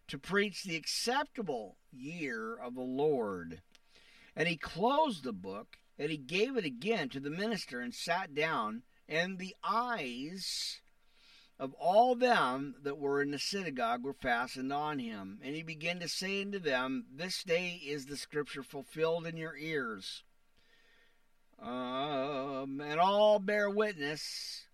to preach the acceptable year of the Lord. And he closed the book, and he gave it again to the minister, and sat down, and the eyes of all them that were in the synagogue were fastened on him. And he began to say unto them, This day is the scripture fulfilled in your ears. Um, and all bear witness,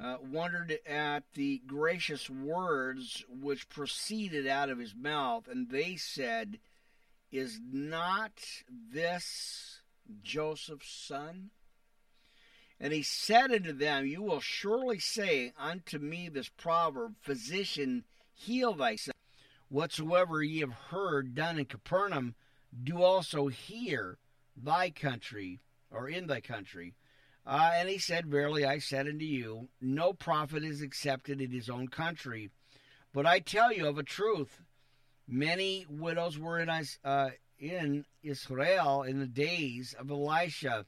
uh, wondered at the gracious words which proceeded out of his mouth, and they said, Is not this Joseph's son? And he said unto them, You will surely say unto me this proverb, Physician, heal thyself. Whatsoever ye have heard done in Capernaum, do also here thy country, or in thy country. Uh, and he said, Verily I said unto you, no prophet is accepted in his own country. But I tell you of a truth, many widows were in, uh, in Israel in the days of Elisha,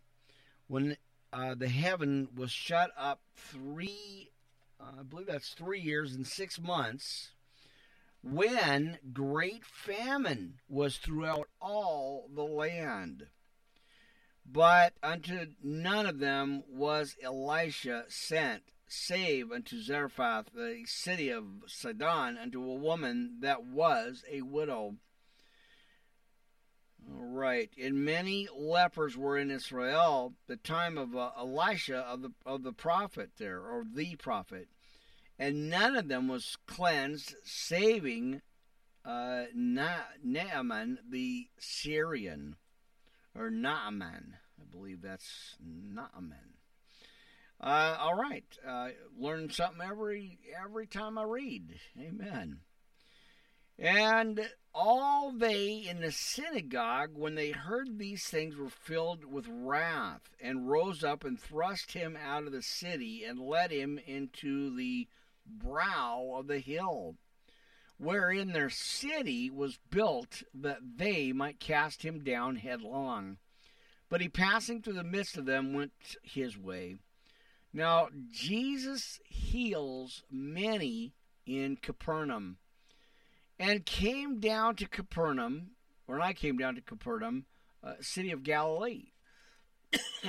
when uh, the heaven was shut up three, uh, I believe that's three years and six months, when great famine was throughout all the land. But unto none of them was Elisha sent, save unto Zarephath, the city of Sidon, unto a woman that was a widow. All right. And many lepers were in Israel the time of uh, Elisha of the of the prophet there or the prophet, and none of them was cleansed, saving uh, Na- Naaman the Syrian, or Naaman. I believe that's Naaman. Uh, all right. Uh, learn something every every time I read. Amen. And all they in the synagogue, when they heard these things, were filled with wrath, and rose up and thrust him out of the city, and led him into the brow of the hill, wherein their city was built, that they might cast him down headlong. But he, passing through the midst of them, went his way. Now, Jesus heals many in Capernaum and came down to Capernaum, or I came down to Capernaum, uh, city of Galilee. [coughs]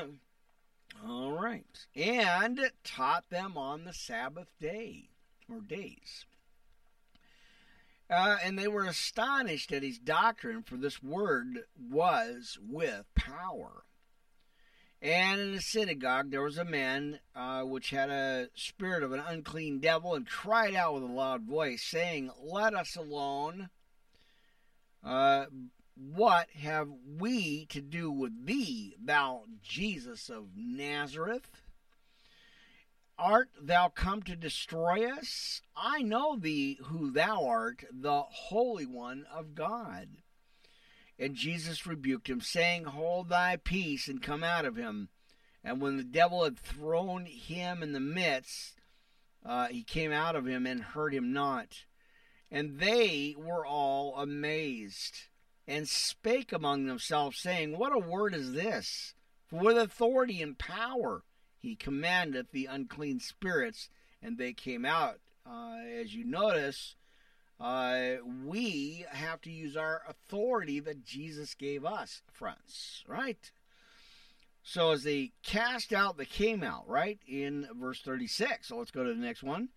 All right. And taught them on the Sabbath day, or days. Uh, and they were astonished at his doctrine, for this word was with power. And in the synagogue there was a man uh, which had a spirit of an unclean devil, and cried out with a loud voice, saying, Let us alone. Uh, what have we to do with thee, thou Jesus of Nazareth? Art thou come to destroy us? I know thee who thou art, the Holy One of God. And Jesus rebuked him, saying, Hold thy peace and come out of him. And when the devil had thrown him in the midst, uh, he came out of him and hurt him not. And they were all amazed and spake among themselves, saying, What a word is this! For with authority and power he commandeth the unclean spirits, and they came out. Uh, as you notice, uh, we have to use our authority that Jesus gave us, friends, right? So as they cast out, they came out, right? In verse 36. So let's go to the next one.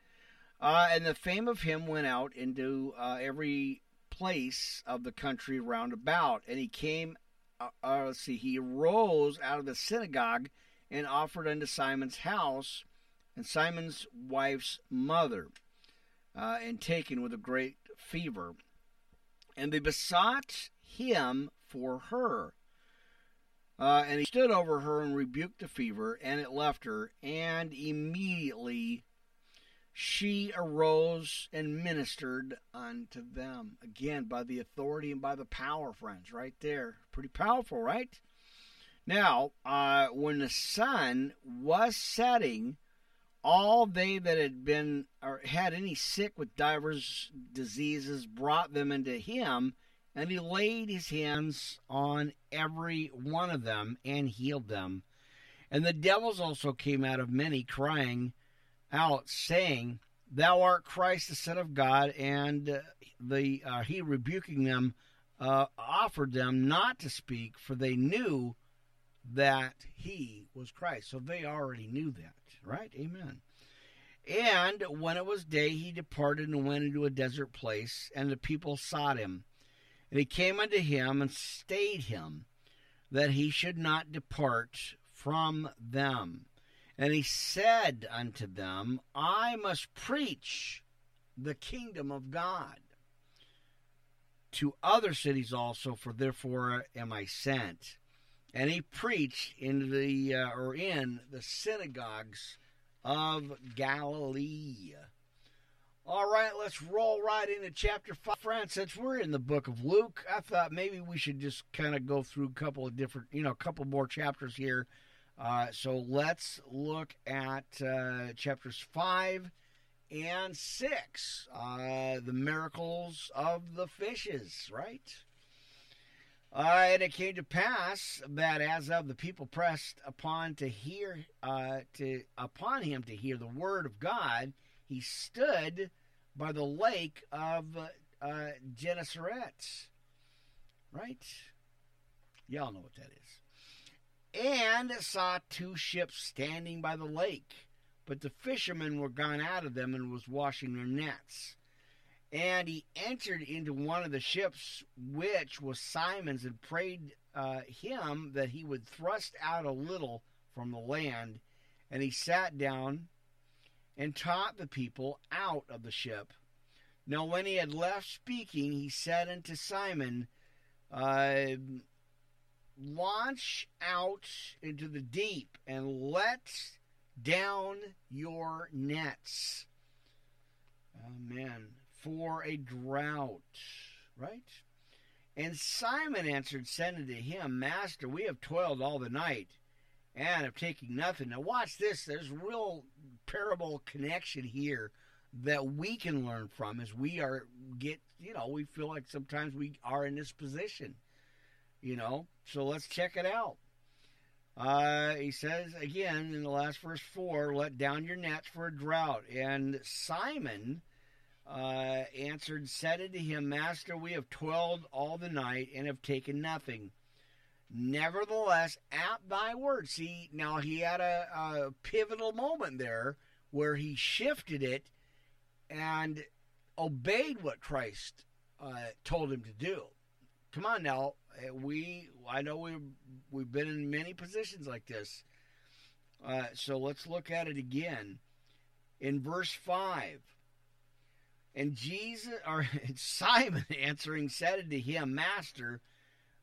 Uh, and the fame of him went out into uh, every place of the country round about. And he came, uh, uh, let's see, he arose out of the synagogue and offered unto Simon's house and Simon's wife's mother, uh, and taken with a great fever. And they besought him for her. Uh, and he stood over her and rebuked the fever, and it left her. And immediately she arose and ministered unto them. Again, by the authority and by the power, friends, right there. Pretty powerful, right? Now, uh, when the sun was setting, all they that had been or had any sick with divers diseases brought them into him, and he laid his hands on every one of them and healed them. And the devils also came out of many, crying out, saying, Thou art Christ, the Son of God. And uh, the uh, he rebuking them uh, offered them not to speak, for they knew that he was Christ. So they already knew that, right? Amen. And when it was day, he departed and went into a desert place, and the people sought him. And he came unto him and stayed him, that he should not depart from them. And he said unto them, I must preach the kingdom of God to other cities also, for therefore am I sent. And he preached in the uh, or in the synagogues of Galilee. All right, let's roll right into chapter 5. Friends, since we're in the book of Luke, I thought maybe we should just kind of go through a couple of different, you know, a couple more chapters here. Uh, so let's look at uh, chapters 5 and 6, uh, the miracles of the fishes, right? Uh, and it came to pass that as of the people pressed upon to hear uh, to upon him to hear the word of God, he stood by the lake of uh. Right? Y'all know what that is. And saw two ships standing by the lake, but the fishermen were gone out of them and was washing their nets. And he entered into one of the ships, which was Simon's, and prayed uh, him that he would thrust out a little from the land. And he sat down and taught the people out of the ship. Now, when he had left speaking, he said unto Simon, uh, Launch out into the deep and let down your nets. Amen for a drought, right? And Simon answered, said unto him, Master, we have toiled all the night and have taken nothing. Now, watch this. There's real parable connection here that we can learn from as we are get, you know, we feel like sometimes we are in this position, you know. So let's check it out. Uh, he says again in the last verse 4 let down your nets for a drought. And Simon uh, answered, said unto him, Master, we have toiled all the night and have taken nothing. Nevertheless, at thy word. See, now he had a, a pivotal moment there where he shifted it and obeyed what Christ uh, told him to do. Come on now, uh, we I know we we've been in many positions like this. Uh, so let's look at it again in verse five. And Jesus or [laughs] Simon answering said unto him, Master,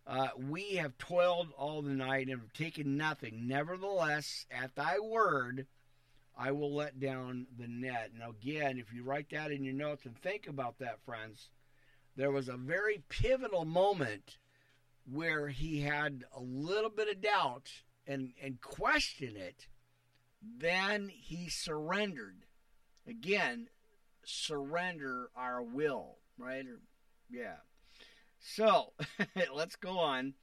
uh, we have toiled all the night and have taken nothing. Nevertheless, at thy word, I will let down the net. Now, again, if you write that in your notes and think about that, friends, there was a very pivotal moment where he had a little bit of doubt and, and questioned it. Then he surrendered again, surrender our will, right? Or, yeah. So [laughs] let's go on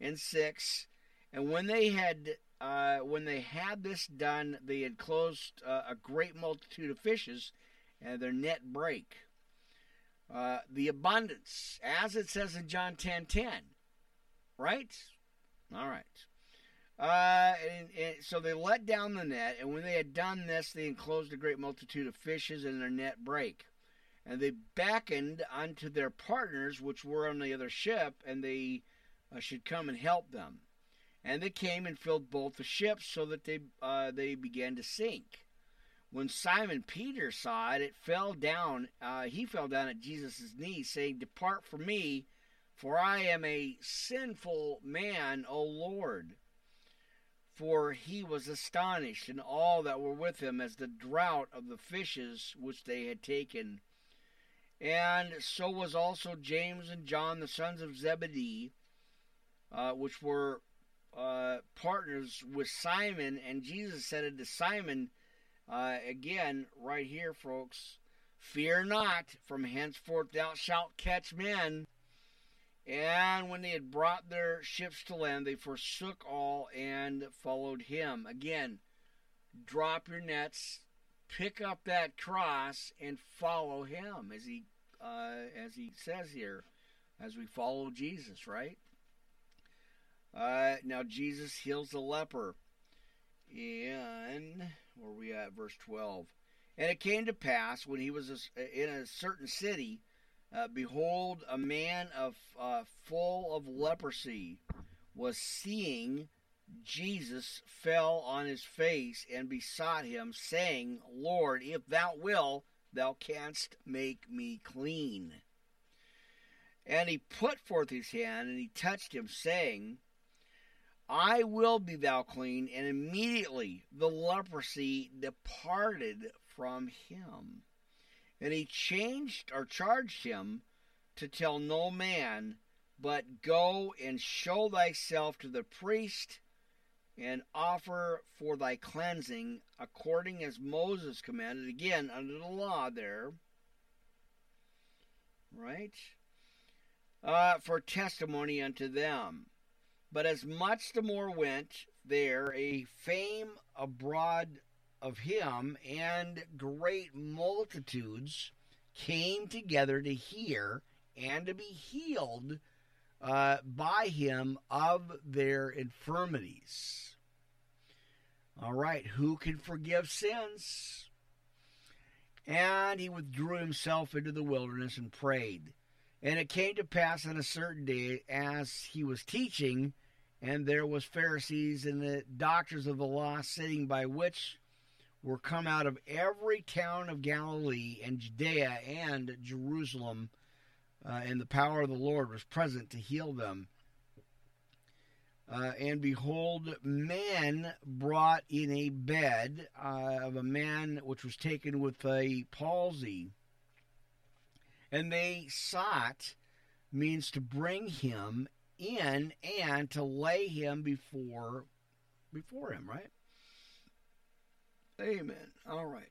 in six. And when they had uh, when they had this done, they had closed uh, a great multitude of fishes, and their net break. Uh, the abundance, as it says in John ten ten, right? All right. Uh, and, and so they let down the net, and when they had done this, they enclosed a great multitude of fishes, and their net break. And they beckoned unto their partners, which were on the other ship, and they uh, should come and help them. And they came and filled both the ships, so that they uh, they began to sink. When Simon Peter saw it, it fell down. Uh, he fell down at Jesus' knees, saying, "Depart from me, for I am a sinful man, O Lord." For he was astonished, and all that were with him, as the draught of the fishes which they had taken. And so was also James and John, the sons of Zebedee, uh, which were uh, partners with Simon. And Jesus said unto Simon, uh, again, right here, folks, fear not, from henceforth thou shalt catch men. And when they had brought their ships to land, they forsook all and followed him. Again, drop your nets, pick up that cross, and follow him, as he uh, as he says here, as we follow Jesus, right? Uh, now Jesus heals the leper, and where are we at? Verse twelve. And it came to pass when he was in a certain city uh, behold, a man of uh, full of leprosy was seeing Jesus fell on his face and besought him, saying, Lord, if thou wilt, thou canst make me clean. And he put forth his hand and he touched him, saying, I will be thou clean. And immediately the leprosy departed from him. And he changed or charged him to tell no man, but go and show thyself to the priest and offer for thy cleansing according as Moses commanded. Again, under the law there. Right? Uh, for testimony unto them. But as much the more went there a fame abroad of him, and great multitudes came together to hear and to be healed uh, by him of their infirmities. All right, who can forgive sins? And he withdrew himself into the wilderness and prayed. And it came to pass on a certain day, as he was teaching, and there was Pharisees and the doctors of the law sitting by which were come out of every town of Galilee and Judea and Jerusalem, uh, and the power of the Lord was present to heal them. Uh, and behold, men brought in a bed uh, of a man which was taken with a palsy, and they sought means to bring him in and to lay him before before him, right? Amen. All right.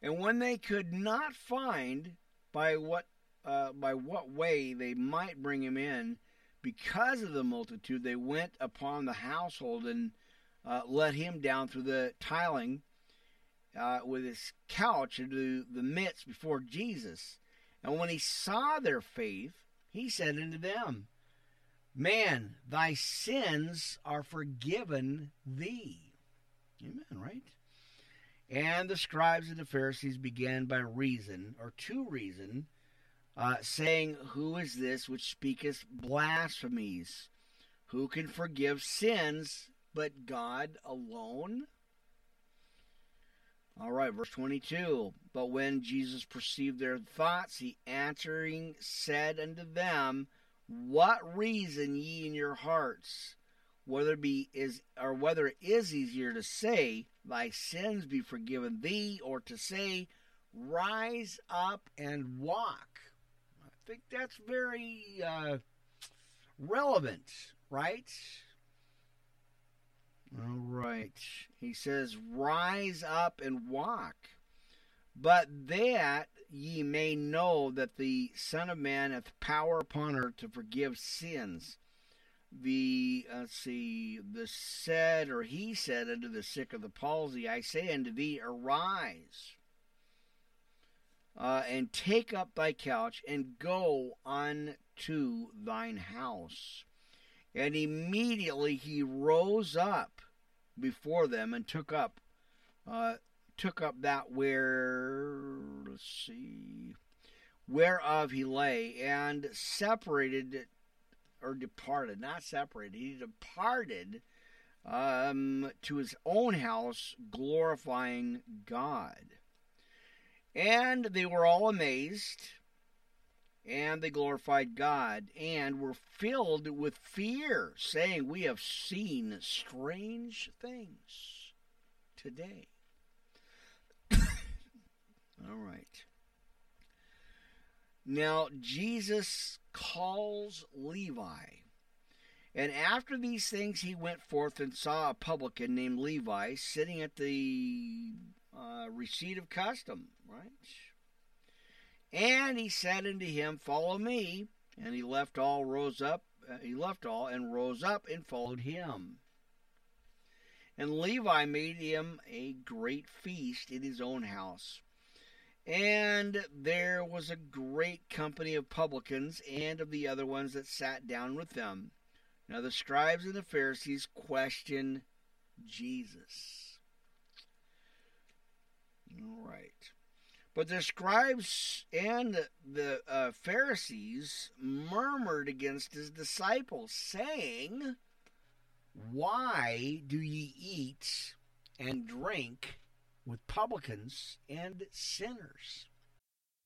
And when they could not find by what uh, by what way they might bring him in, because of the multitude, they went upon the household and uh, let him down through the tiling uh, with his couch into the midst before Jesus. And when he saw their faith, he said unto them, Man, thy sins are forgiven thee. Amen, right? And the scribes and the Pharisees began by reason, or to reason, uh, saying, Who is this which speaketh blasphemies? Who can forgive sins but God alone? All right, verse 22. But when Jesus perceived their thoughts, he answering said unto them, What reason ye in your hearts? Whether it be is or whether it is easier to say thy sins be forgiven thee or to say rise up and walk i think that's very uh, relevant right All right. He says, Rise up and walk. But that ye may know that the Son of Man hath power upon earth to forgive sins. The, let's see, the said, or he said unto the sick of the palsy, I say unto thee, arise, uh, and take up thy couch, and go unto thine house. And immediately he rose up before them and took up uh, took up that where let's see whereof he lay and separated or departed not separated he departed um, to his own house glorifying god and they were all amazed and they glorified God and were filled with fear, saying, We have seen strange things today. [coughs] All right. Now, Jesus calls Levi. And after these things, he went forth and saw a publican named Levi sitting at the uh, receipt of custom, right? And he said unto him, Follow me. And he left all, rose up, uh, he left all, and rose up and followed him. And Levi made him a great feast in his own house. And there was a great company of publicans and of the other ones that sat down with them. Now the scribes and the Pharisees questioned Jesus. All right. But the scribes and the uh, Pharisees murmured against his disciples, saying, Why do ye eat and drink with publicans and sinners?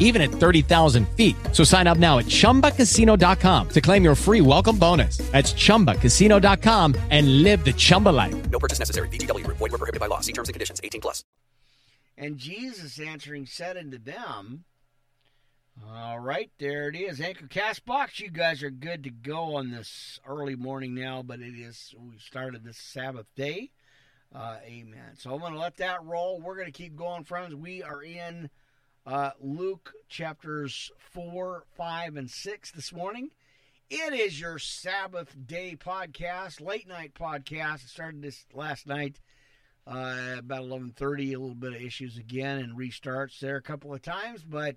even at 30,000 feet. So sign up now at chumbacasino.com to claim your free welcome bonus. That's chumbacasino.com and live the Chumba life. No purchase necessary. VGW Group. Void were prohibited by law. See terms and conditions. 18 plus. And Jesus answering said unto them, All right, there it is. Anchor Castbox. You guys are good to go on this early morning now, but it is, we started this Sabbath day. Uh, amen. So I'm going to let that roll. We're going to keep going, friends. We are in uh, Luke chapters 4, 5, and 6 this morning. It is your Sabbath day podcast, late night podcast. It started this last night uh, about 11.30 a little bit of issues again and restarts there a couple of times but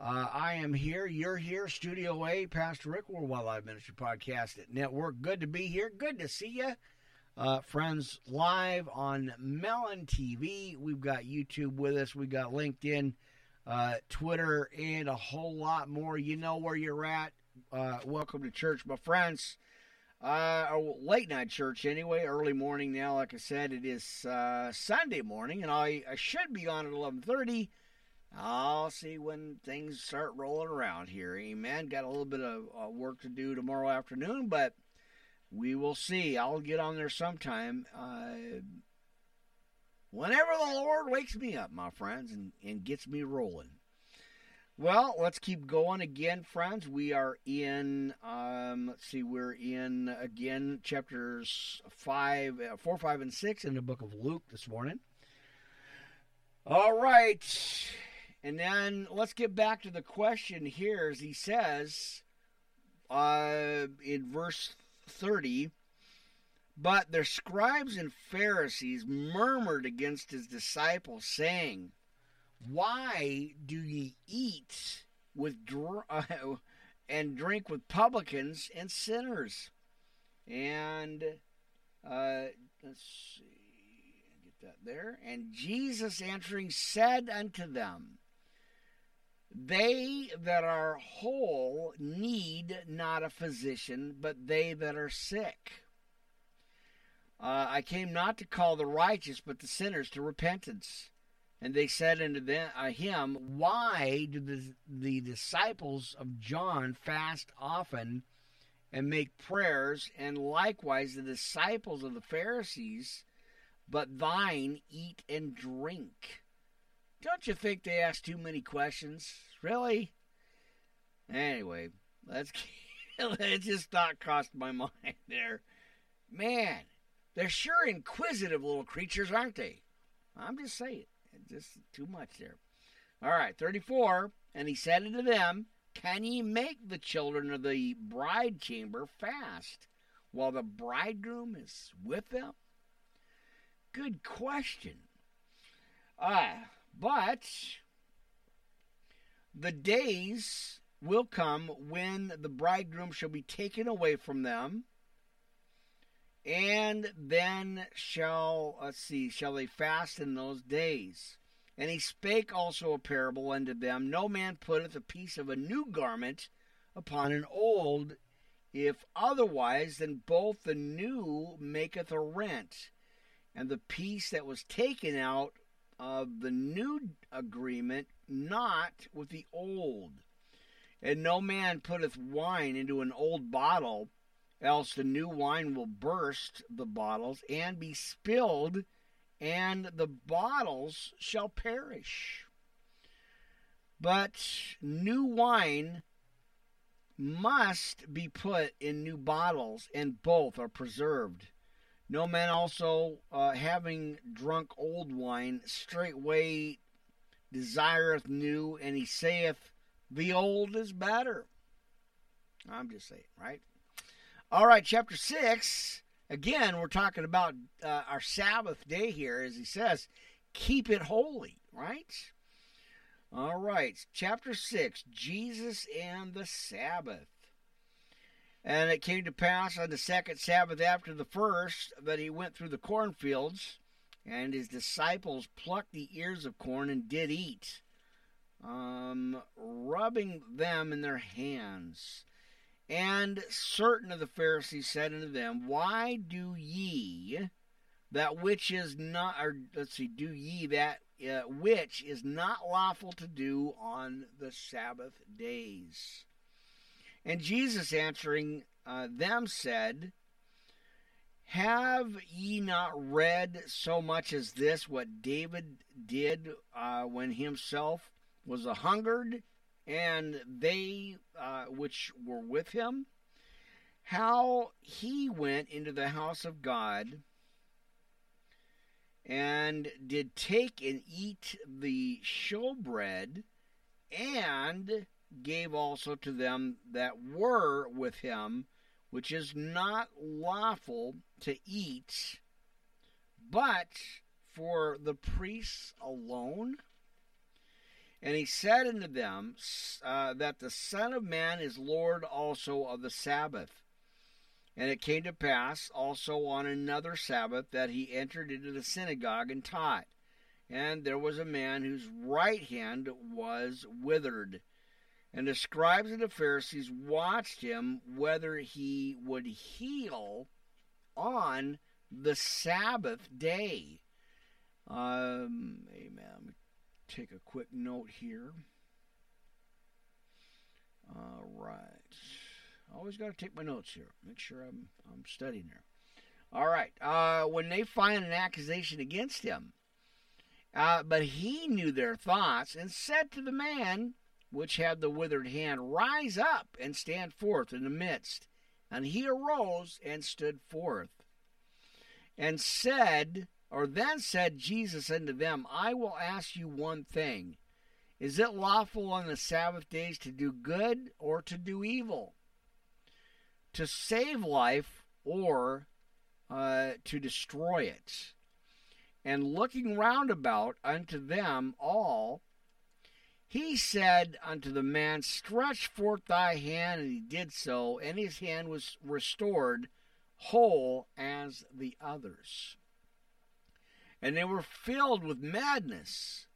uh, i am here. You're here. Studio a pastor rick worldwide live ministry podcast at network. Good to be here. Good to see you uh, friends live on melon tv we've got youtube with us. We got linkedin uh, twitter and a whole lot more you know where you're at uh, welcome to church my friends uh, late night church anyway, early morning now. Like I said, it is uh, Sunday morning, and I, I should be on at eleven thirty. I'll see when things start rolling around here. Amen. Got a little bit of uh, work to do tomorrow afternoon, but we will see. I'll get on there sometime. Uh, whenever the Lord wakes me up, my friends, and, and gets me rolling. Well, let's keep going again, friends. We are in, um, let's see, we're in again chapters five, uh, four, five, and six in the book of Luke this morning. All right. And then let's get back to the question here as he says uh, in verse 30 But their scribes and Pharisees murmured against his disciples, saying, Why do ye eat with dr- [laughs] and drink with publicans and sinners? And uh, let's see, get that there. And Jesus answering said unto them, they that are whole need not a physician, but they that are sick. Uh, I came not to call the righteous, but the sinners to repentance. And they said unto them, uh, him, Why do the, the disciples of John fast often and make prayers, and likewise the disciples of the Pharisees, but thine eat and drink? Don't you think they ask too many questions? Really? Anyway, let's. [laughs] it just not crossed my [laughs] mind there. Man, they're sure inquisitive little creatures, aren't they? I'm just saying. It's just too much there. All right, 34. And he said unto them, Can ye make the children of the bride chamber fast while the bridegroom is with them? Good question. Ah, but the days will come when the bridegroom shall be taken away from them, and then shall let's see, shall they fast in those days. And he spake also a parable unto them No man putteth a piece of a new garment upon an old, if otherwise, then both the new maketh a rent, and the piece that was taken out of the new agreement, not with the old. And no man putteth wine into an old bottle, else the new wine will burst the bottles and be spilled, and the bottles shall perish. But new wine must be put in new bottles, and both are preserved. No man also, uh, having drunk old wine, straightway desireth new, and he saith, The old is better. I'm just saying, right? All right, chapter 6. Again, we're talking about uh, our Sabbath day here, as he says, keep it holy, right? All right, chapter 6 Jesus and the Sabbath. And it came to pass on the second Sabbath after the first that he went through the cornfields, and his disciples plucked the ears of corn and did eat, um, rubbing them in their hands. And certain of the Pharisees said unto them, Why do ye that which is not, or let's see, do ye that uh, which is not lawful to do on the Sabbath days? And Jesus answering uh, them said, Have ye not read so much as this, what David did uh, when himself was a hungered, and they uh, which were with him? How he went into the house of God and did take and eat the showbread and gave also to them that were with him, which is not lawful to eat, but for the priests alone. And he said unto them uh, that the Son of Man is Lord also of the Sabbath. And it came to pass also on another Sabbath that he entered into the synagogue and taught. And there was a man whose right hand was withered. And the scribes and the Pharisees watched him whether he would heal on the Sabbath day. Um, amen. Take a quick note here. All right. Always got to take my notes here. Make sure I'm I'm studying here. All right. Uh, when they find an accusation against him, uh, but he knew their thoughts and said to the man, which had the withered hand, Rise up and stand forth in the midst. And he arose and stood forth. And said, or then said Jesus unto them, I will ask you one thing. Is it lawful on the Sabbath days to do good or to do evil? To save life or uh, to destroy it? And looking round about unto them all, he said unto the man, Stretch forth thy hand, and he did so, and his hand was restored whole as the others. And they were filled with madness,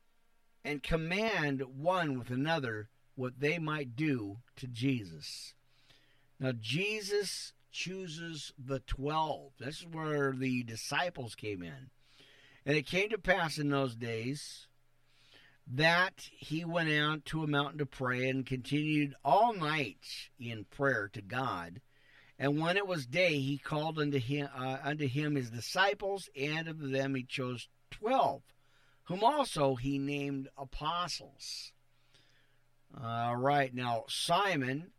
and command one with another what they might do to Jesus. Now, Jesus chooses the twelve. This is where the disciples came in. And it came to pass in those days that he went out to a mountain to pray and continued all night in prayer to God. And when it was day, he called unto him, uh, unto him his disciples, and of them he chose twelve, whom also he named apostles. All right, now Simon,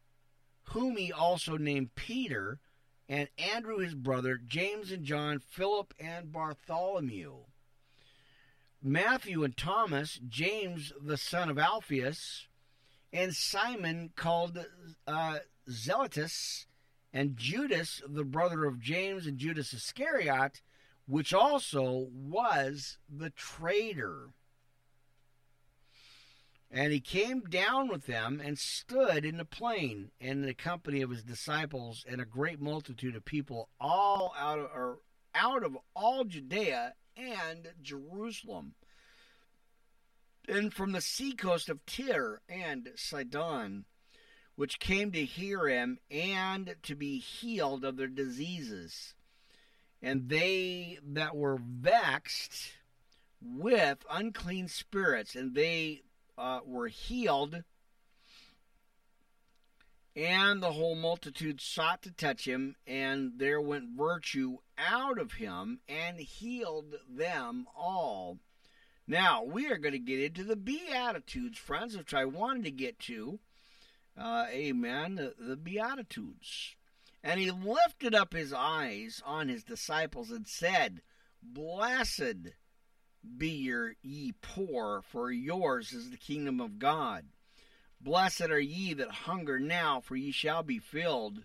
whom he also named Peter, and Andrew his brother, James and John, Philip and Bartholomew. Matthew and Thomas, James the son of Alphaeus, and Simon called uh, Zelotes, and Judas the brother of James and Judas Iscariot, which also was the traitor. And he came down with them and stood in the plain in the company of his disciples and a great multitude of people, all out of, or out of all Judea and Jerusalem, and from the seacoast of Tyre and Sidon, which came to hear him and to be healed of their diseases. And they that were vexed with unclean spirits, and they uh, were healed. And the whole multitude sought to touch him, and there went virtue out of him and healed them all. Now, we are going to get into the Beatitudes, friends, which I wanted to get to. Uh, amen. The, the Beatitudes. And he lifted up his eyes on his disciples and said, Blessed be your ye poor, for yours is the kingdom of God. Blessed are ye that hunger now, for ye shall be filled.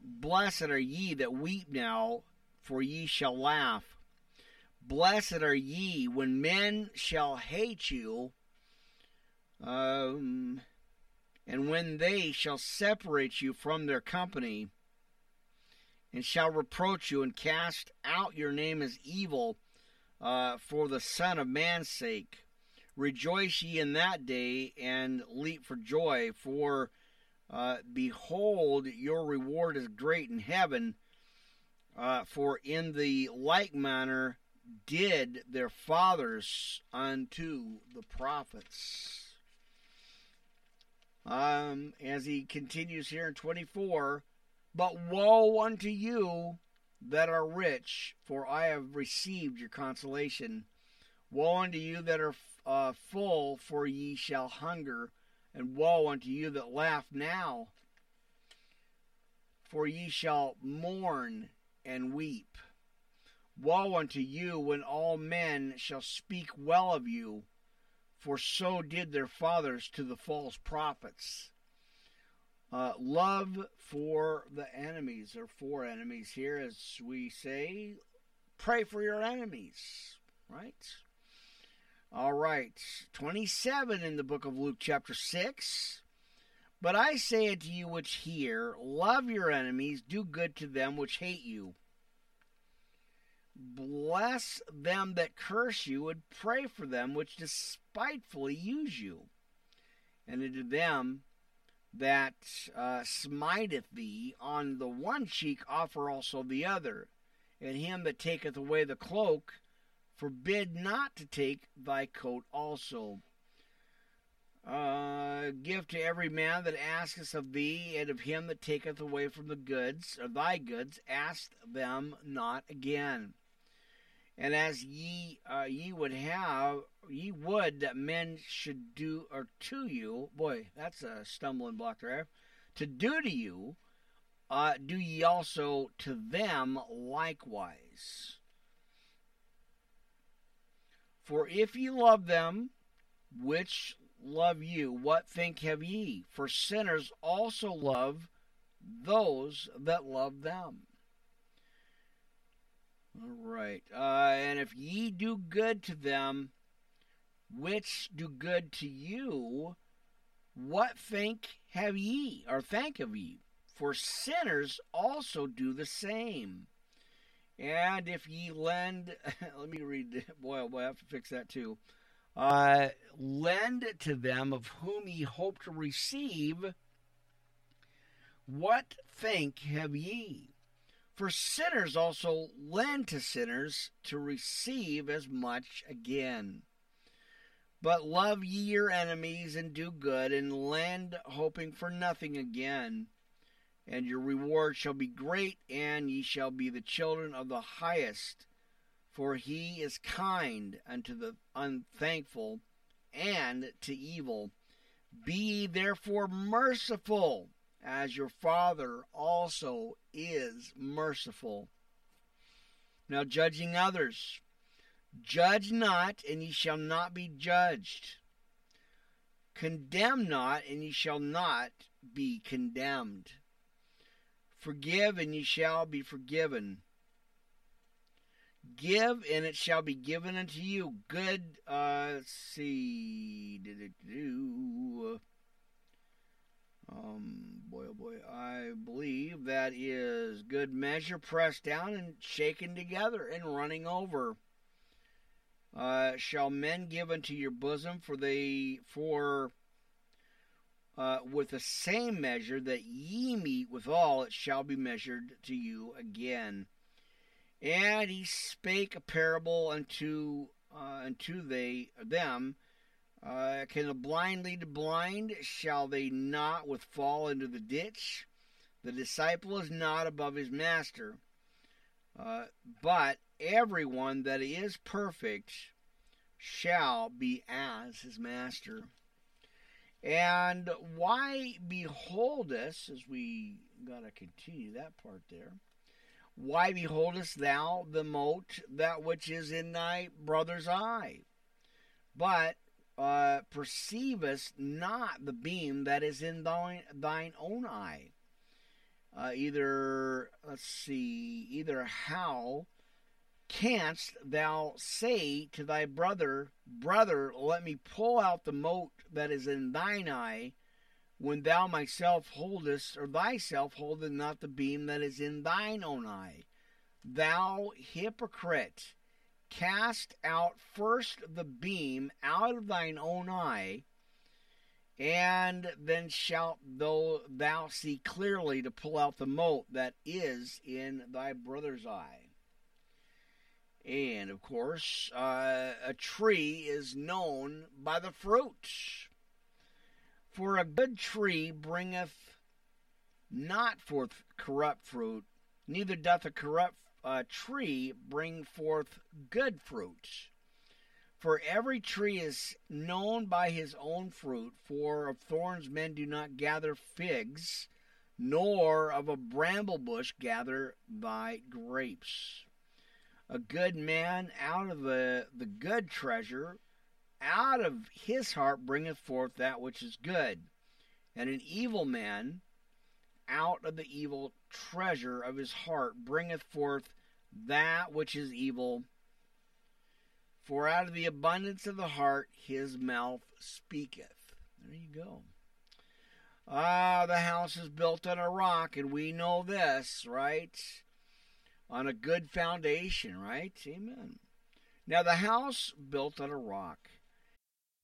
Blessed are ye that weep now, for ye shall laugh. Blessed are ye when men shall hate you, um, and when they shall separate you from their company, and shall reproach you and cast out your name as evil uh, for the Son of Man's sake. Rejoice ye in that day and leap for joy, for uh, behold, your reward is great in heaven. Uh, for in the like manner did their fathers unto the prophets. Um, as he continues here in 24, but woe unto you that are rich, for I have received your consolation. Woe unto you that are uh, full, for ye shall hunger, and woe unto you that laugh now, for ye shall mourn and weep. Woe unto you when all men shall speak well of you, for so did their fathers to the false prophets. Uh, love for the enemies, or for enemies here, as we say. Pray for your enemies, right? All right. 27 in the book of Luke, chapter 6. But I say unto you which hear, love your enemies, do good to them which hate you. Bless them that curse you, and pray for them which despitefully use you. And unto them that uh, smiteth thee on the one cheek offer also the other, and him that taketh away the cloak forbid not to take thy coat also. Uh, give to every man that asketh of thee, and of him that taketh away from the goods, of thy goods, ask them not again. And as ye uh, ye would have, ye would that men should do or to you. Boy, that's a stumbling block there. To do to you, uh, do ye also to them likewise. For if ye love them which love you, what think have ye? For sinners also love those that love them. All right. Uh, and if ye do good to them which do good to you, what think have ye, or thank of ye? For sinners also do the same. And if ye lend, [laughs] let me read, boy, oh boy, I have to fix that too. Uh, lend to them of whom ye hope to receive, what think have ye? For sinners also lend to sinners to receive as much again. But love ye your enemies and do good, and lend hoping for nothing again. And your reward shall be great, and ye shall be the children of the highest. For he is kind unto the unthankful and to evil. Be therefore merciful as your Father also is merciful. Now, judging others, judge not, and ye shall not be judged. Condemn not, and ye shall not be condemned. Forgive, and ye shall be forgiven. Give, and it shall be given unto you. Good, uh, see. Um, boy, oh boy, I believe that is good measure, pressed down and shaken together and running over. Uh, shall men give unto your bosom for they for uh, with the same measure that ye meet withal, it shall be measured to you again. And he spake a parable unto uh, unto they them uh, can the blind lead the blind? Shall they not with fall into the ditch? The disciple is not above his master. Uh, but everyone that is perfect shall be as his master. And why beholdest, as we got to continue that part there, why beholdest thou the mote, that which is in thy brother's eye? But uh, perceivest not the beam that is in thine, thine own eye. Uh, either, let's see, either how canst thou say to thy brother, Brother, let me pull out the mote that is in thine eye, when thou myself holdest, or thyself holdest not the beam that is in thine own eye? Thou hypocrite! Cast out first the beam out of thine own eye, and then shalt thou, thou see clearly to pull out the mote that is in thy brother's eye. And of course, uh, a tree is known by the fruit. For a good tree bringeth not forth corrupt fruit, neither doth a corrupt uh, tree bring forth good fruit. For every tree is known by his own fruit, for of thorns men do not gather figs, nor of a bramble bush gather by grapes. A good man out of the, the good treasure, out of his heart bringeth forth that which is good, and an evil man out of the evil treasure of his heart bringeth forth that which is evil. For out of the abundance of the heart his mouth speaketh. There you go. Ah, the house is built on a rock, and we know this, right? On a good foundation, right? Amen. Now, the house built on a rock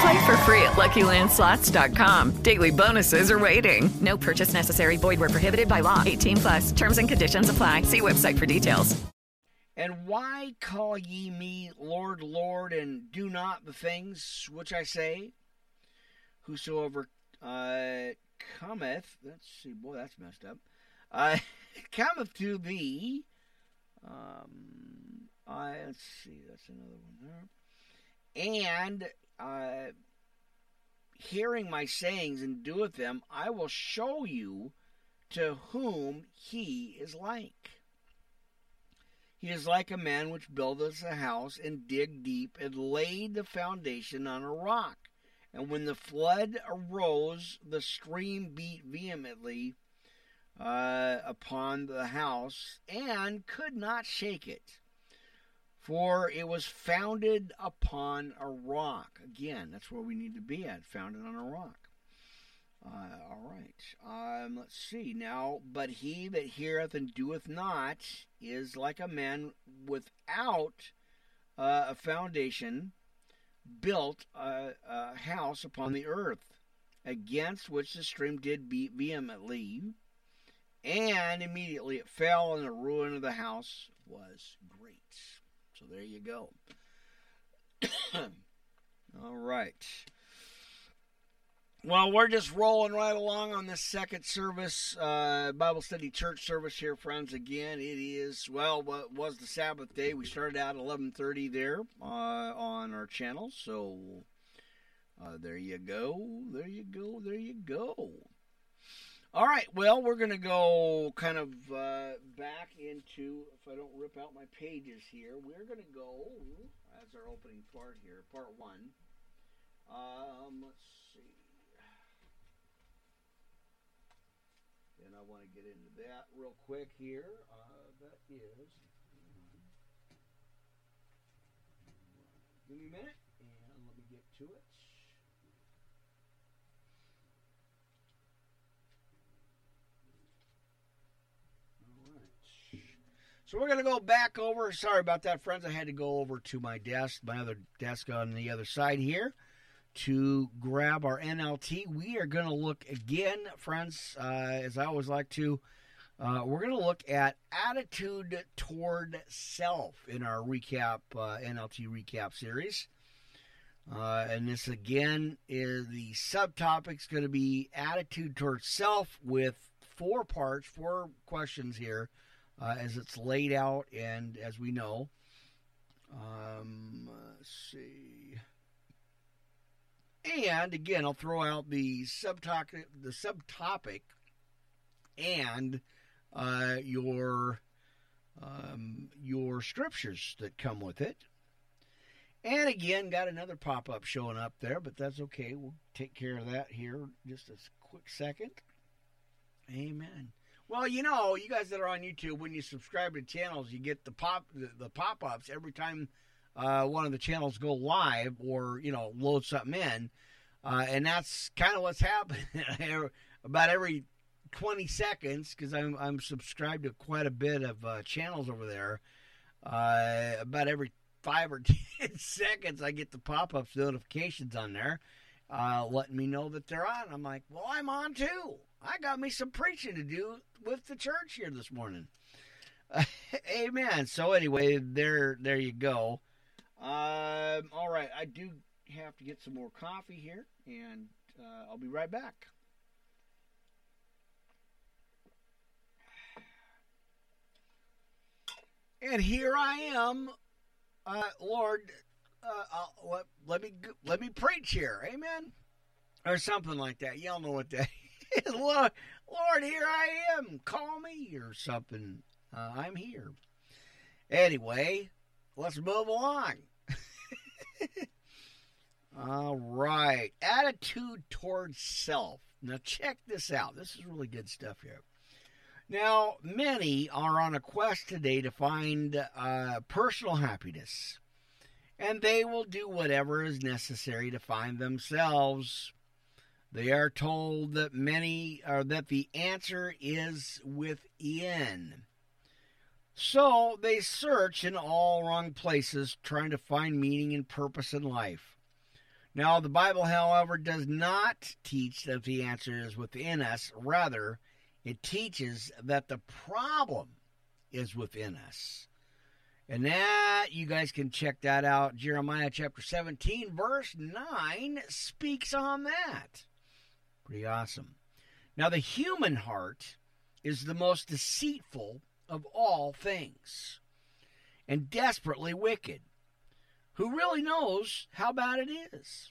Play for free at LuckyLandSlots.com. Daily bonuses are waiting. No purchase necessary. Void where prohibited by law. 18 plus. Terms and conditions apply. See website for details. And why call ye me Lord, Lord, and do not the things which I say? Whosoever uh, cometh, let's see, boy, that's messed up. Uh, [laughs] cometh to thee. Um, I let's see, that's another one there. And uh, hearing my sayings and doeth them, I will show you to whom he is like. He is like a man which buildeth a house and dig deep and laid the foundation on a rock. And when the flood arose, the stream beat vehemently uh, upon the house and could not shake it, for it was founded upon a rock. Again, that's where we need to be at, founded on a rock. Uh, all right. Um, let's see now. But he that heareth and doeth not is like a man without uh, a foundation, built a, a house upon the earth, against which the stream did beat vehemently, and immediately it fell, and the ruin of the house was great. So there you go. [coughs] All right. Well, we're just rolling right along on this second service, uh, Bible study church service here, friends. Again, it is well, what was the Sabbath day? We started out at eleven thirty there uh, on our channel, so uh, there you go, there you go, there you go. All right, well, we're going to go kind of uh, back into, if I don't rip out my pages here, we're going to go as our opening part here, part one. Um, let's see. And I want to get into that real quick here. Uh, that is. Give me a minute, and let me get to it. So we're going to go back over. Sorry about that, friends. I had to go over to my desk, my other desk on the other side here, to grab our NLT. We are going to look again, friends, uh, as I always like to. Uh, we're going to look at attitude toward self in our recap uh, NLT recap series. Uh, and this again is the subtopic is going to be attitude towards self with four parts, four questions here uh, as it's laid out, and as we know, um, let's see. And again, I'll throw out the subtopic, the subtopic, and uh, your um, your scriptures that come with it. And again, got another pop up showing up there, but that's okay. We'll take care of that here just a quick second. Amen. Well, you know, you guys that are on YouTube, when you subscribe to channels, you get the pop the, the pop ups every time uh, one of the channels go live or you know load something in, uh, and that's kind of what's [laughs] happening about every 20 seconds because I'm I'm subscribed to quite a bit of uh, channels over there. Uh, about every five or [laughs] ten seconds, I get the pop ups notifications on there, uh, letting me know that they're on. I'm like, well, I'm on too. I got me some preaching to do with the church here this morning. [laughs] amen. So anyway, there, there you go. Um, all right, I do have to get some more coffee here, and uh, I'll be right back. And here I am, uh, Lord. Uh, uh, let, let me let me preach here, Amen, or something like that. Y'all know what that. [laughs] Lord, Lord, here I am. Call me or something. Uh, I'm here. Anyway, let's move along. [laughs] All right, attitude towards self. Now check this out. This is really good stuff here. Now, many are on a quest today to find uh, personal happiness, and they will do whatever is necessary to find themselves. They are told that many or that the answer is within. So they search in all wrong places, trying to find meaning and purpose in life. Now, the Bible, however, does not teach that the answer is within us. Rather, it teaches that the problem is within us. And that, you guys can check that out. Jeremiah chapter 17, verse 9 speaks on that. Pretty awesome. Now, the human heart is the most deceitful of all things and desperately wicked. Who really knows how bad it is?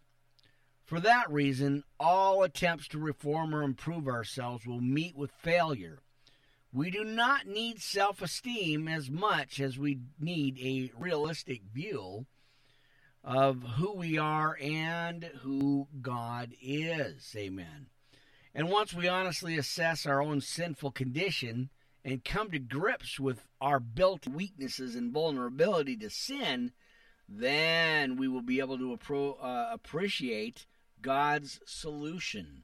For that reason, all attempts to reform or improve ourselves will meet with failure. We do not need self esteem as much as we need a realistic view of who we are and who God is. Amen. And once we honestly assess our own sinful condition and come to grips with our built weaknesses and vulnerability to sin, then we will be able to appro- uh, appreciate God's solution.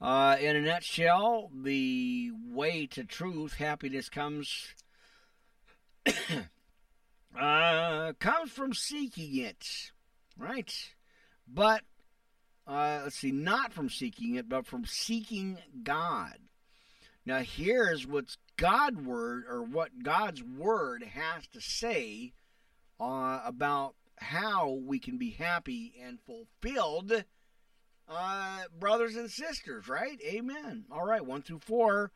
Uh, in a nutshell, the way to truth, happiness comes uh, comes from seeking it, right? But uh, let's see, not from seeking it, but from seeking God. Now, here's what's God word or what God's word has to say uh, about how we can be happy and fulfilled, uh, brothers and sisters, right? Amen. All right, one through four.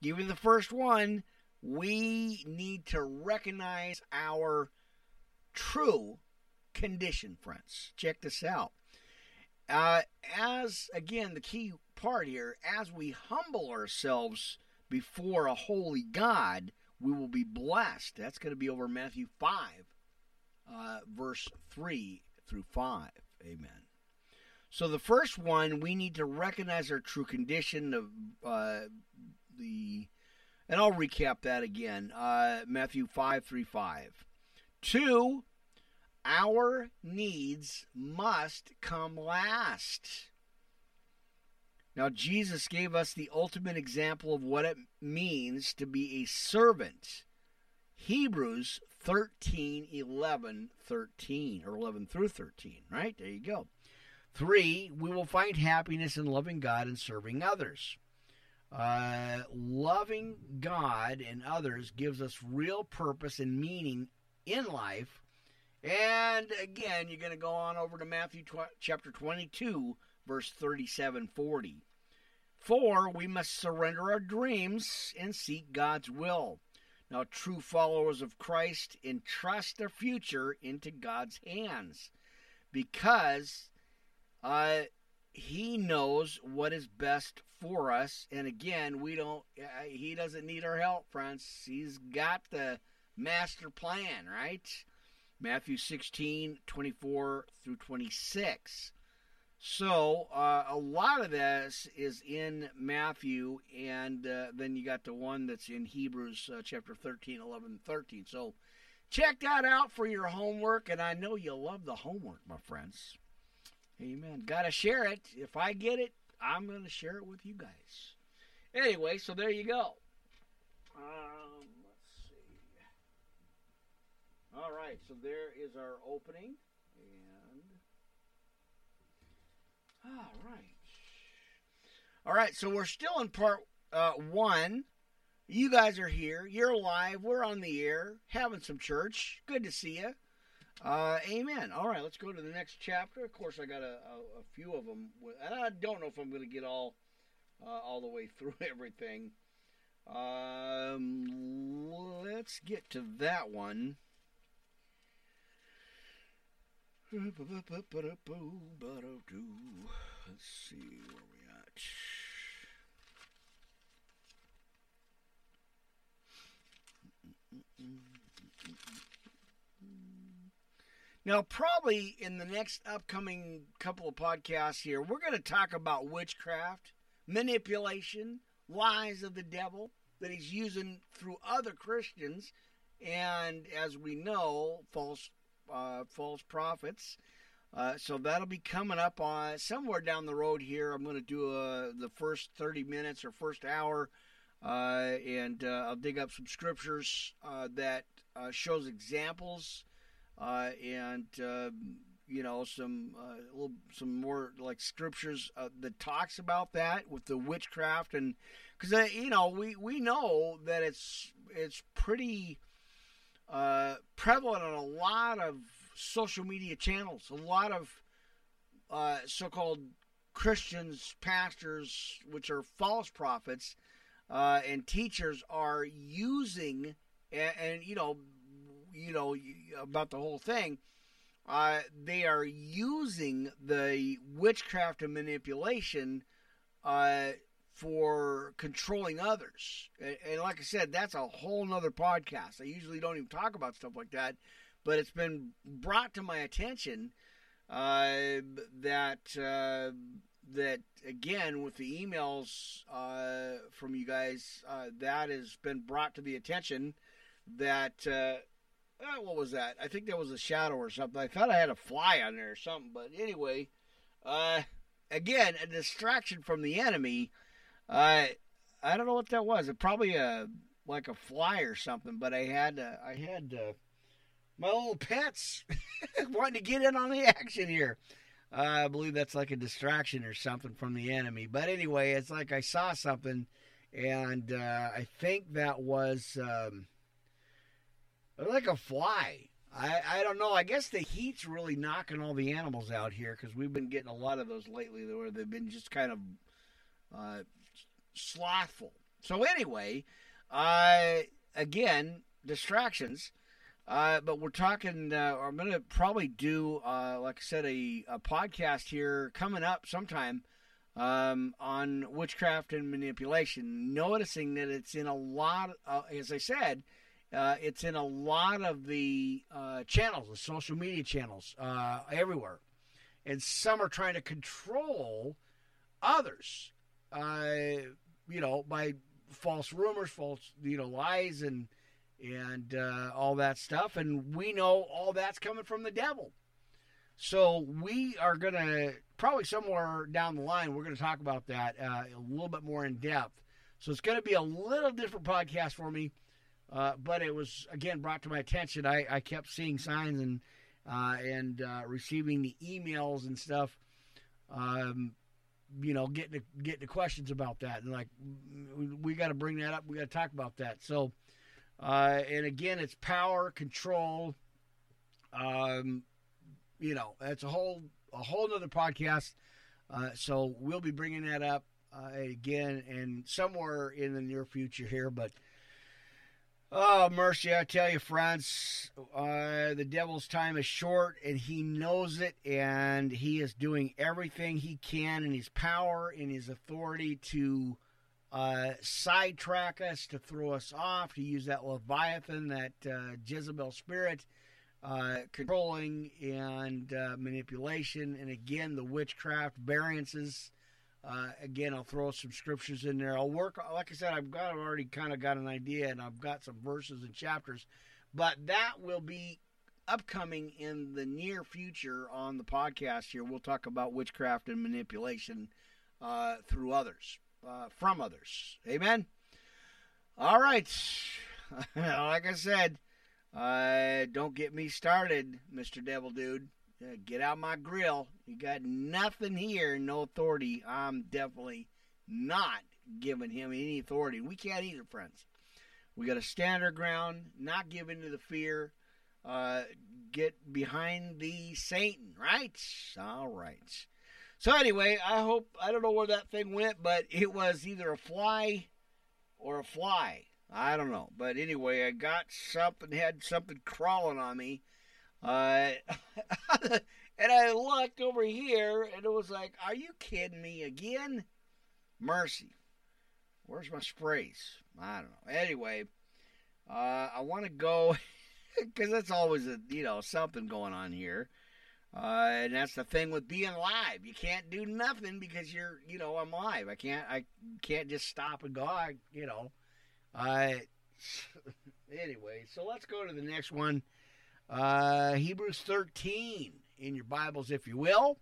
Give me the first one. We need to recognize our true condition, friends. Check this out. Uh, as, again, the key part here, as we humble ourselves before a holy God, we will be blessed. That's going to be over Matthew 5 uh, verse 3 through 5. Amen. So the first one, we need to recognize our true condition of uh, the, and I'll recap that again. Uh, Matthew 5 3 5. Two, our needs must come last. Now, Jesus gave us the ultimate example of what it means to be a servant. Hebrews 13, 11, 13, or 11 through 13, right? There you go. Three, we will find happiness in loving God and serving others. Uh, loving God and others gives us real purpose and meaning in life. And again, you're going to go on over to Matthew tw- chapter 22, verse 37 40. Four, we must surrender our dreams and seek God's will. Now, true followers of Christ entrust their future into God's hands because uh, He knows what is best for us. And again, we don't. He doesn't need our help, friends. He's got the master plan, right? Matthew 16, 24 through 26. So uh, a lot of this is in Matthew, and uh, then you got the one that's in Hebrews uh, chapter 13, 11, 13. So check that out for your homework, and I know you love the homework, my friends. Amen. Got to share it. If I get it, I'm going to share it with you guys. Anyway, so there you go. Um, let's see. right, so there is our opening, and all right, all right. So we're still in part uh, one. You guys are here. You're live. We're on the air, having some church. Good to see you. Uh, amen. All right, let's go to the next chapter. Of course, I got a, a, a few of them, and I don't know if I'm going to get all uh, all the way [laughs] through everything. Um, let's get to that one. Let's see where we at. Now, probably in the next upcoming couple of podcasts here, we're going to talk about witchcraft, manipulation, lies of the devil that he's using through other Christians, and as we know, false uh, false prophets. Uh, so that'll be coming up on somewhere down the road here. I'm going to do uh, the first 30 minutes or first hour, uh, and uh, I'll dig up some scriptures uh, that shows examples and you know some little, some more like scriptures that talks about that with the witchcraft and because you know we we know that it's it's pretty uh, prevalent on a lot of social media channels. A lot of uh, so-called Christians, pastors, which are false prophets, uh, and teachers are using, and, and, you know, you know about the whole thing. Uh, they are using the witchcraft and manipulation uh, for controlling others. And, and, like I said, that's a whole nother podcast. I usually don't even talk about stuff like that, but it's been brought to my attention uh, that uh, that again with the emails uh, from you guys, uh, that has been brought to the attention that. Uh, uh, what was that? I think there was a shadow or something. I thought I had a fly on there or something, but anyway, again, a distraction from the enemy I I don't know what that was. It probably a like a fly or something. But I had uh, I had uh, my little pets [laughs] wanting to get in on the action here. Uh, I believe that's like a distraction or something from the enemy. But anyway, it's like I saw something, and uh, I think that was um, like a fly. I, I don't know. I guess the heat's really knocking all the animals out here because we've been getting a lot of those lately where they've been just kind of uh, slothful. So anyway, uh, again, distractions. Uh, but we're talking. Uh, I'm going to probably do, uh, like I said, a, a, podcast here coming up sometime um, on witchcraft and manipulation. Noticing that it's in a lot, uh, as I said, uh, it's in a lot of the uh, channels, the social media channels, everywhere, and some are trying to control others you know, by false rumors, false, you know, lies and and uh, all that stuff. And we know all that's coming from the devil. So we are going to probably somewhere down the line, we're going to talk about that uh, a little bit more in depth. So it's going to be a little different podcast for me, uh, but it was again brought to my attention. I, I kept seeing signs and uh, and uh, receiving the emails and stuff um, you know, getting to, getting to questions about that, and like we, we got to bring that up. We got to talk about that. So, uh, and again, it's power control. Um, you know, that's a whole a whole other podcast. Uh, so we'll be bringing that up again and somewhere in the near future here, but Oh, mercy, I tell you, friends, uh, the devil's time is short and he knows it, and he is doing everything he can in his power, in his authority to uh, sidetrack us, to throw us off, to use that Leviathan, that uh, Jezebel spirit, uh, controlling and uh, manipulation, and again, the witchcraft variances uh, again, I'll throw some scriptures in there. I'll work, like I said, I've got I've already kind of got an idea, and I've got some verses and chapters, but that will be upcoming in the near future on the podcast. Here, we'll talk about witchcraft and manipulation uh, through others, uh, from others. Amen. All right, [laughs] like I said, Uh, don't get me started, Mr. Devil Dude. Uh, get out my grill. You got nothing here, no authority. I'm definitely not giving him any authority. We can't either, friends. We got to stand our ground, not give in to the fear, uh, get behind the Satan, right? All right. So anyway, I hope I don't know where that thing went, but it was either a fly or a fly. I don't know, but anyway, I got something, had something crawling on me, uh, [laughs] and I looked over here, and it was like, "Are you kidding me again?" Mercy, where's my sprays? I don't know. Anyway, uh, I want to go [laughs] because that's always a you know something going on here. Uh, and that's the thing with being live. You can't do nothing because you're, you know, I'm live. I can't, I can't just stop and go. You know, I. [laughs] anyway, so let's go to the next one. Uh, Hebrews 13 in your Bibles, if you will.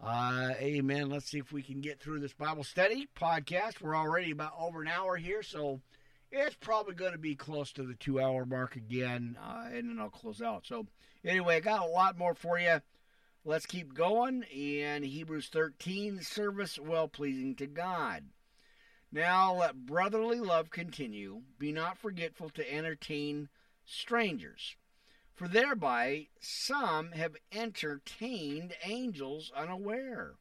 Uh, amen. Let's see if we can get through this Bible study podcast. We're already about over an hour here, so it's probably going to be close to the two hour mark again, uh, and then I'll close out. So, anyway, I got a lot more for you. Let's keep going. In Hebrews 13, service well pleasing to God. Now let brotherly love continue. Be not forgetful to entertain strangers, for thereby some have entertained angels unaware.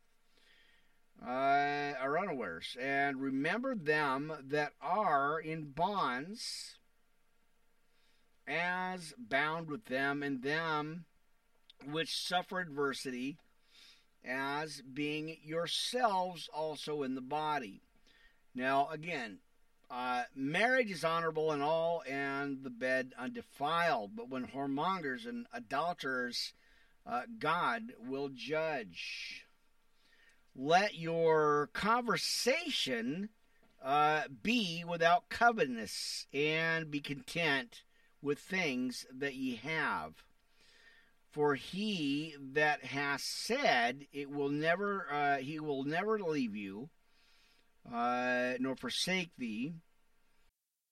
Uh, are unawares, and remember them that are in bonds as bound with them, and them which suffer adversity, as being yourselves also in the body. Now, again, uh, marriage is honorable in all, and the bed undefiled. But when whoremongers and adulterers, uh, God will judge. Let your conversation uh, be without covetousness, and be content with things that ye have. For he that has said, "It will never, uh, he will never leave you, uh, nor forsake thee."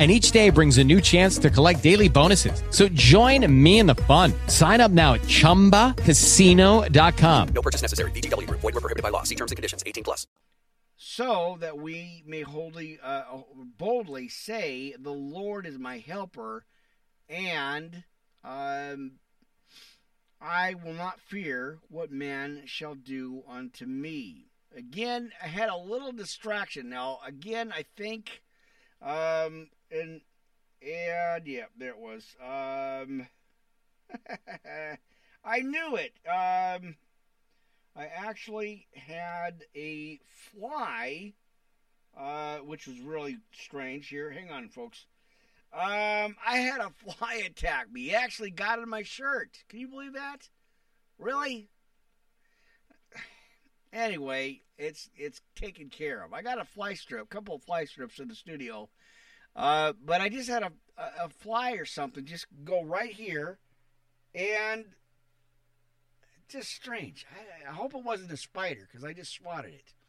And each day brings a new chance to collect daily bonuses. So join me in the fun. Sign up now at chumbacasino.com. No purchase necessary. VGW Group. Void were prohibited by law. See terms and conditions. 18 plus. so that we may holdly, uh, boldly say, "The Lord is my helper," and um, I will not fear what man shall do unto me. Again, I had a little distraction. Now, again, I think, um, and and yeah, there it was. Um, [laughs] I knew it. Um. I actually had a fly, uh, which was really strange. Here, hang on, folks. Um, I had a [laughs] fly attack me. Actually got in my shirt. Can you believe that? Really? [sighs] Anyway, it's it's taken care of. I got a fly strip, a couple of fly strips in the studio, uh, but I just had a, a fly or something just go right here, and just strange. I, I hope it wasn't a spider because I just swatted it. [laughs]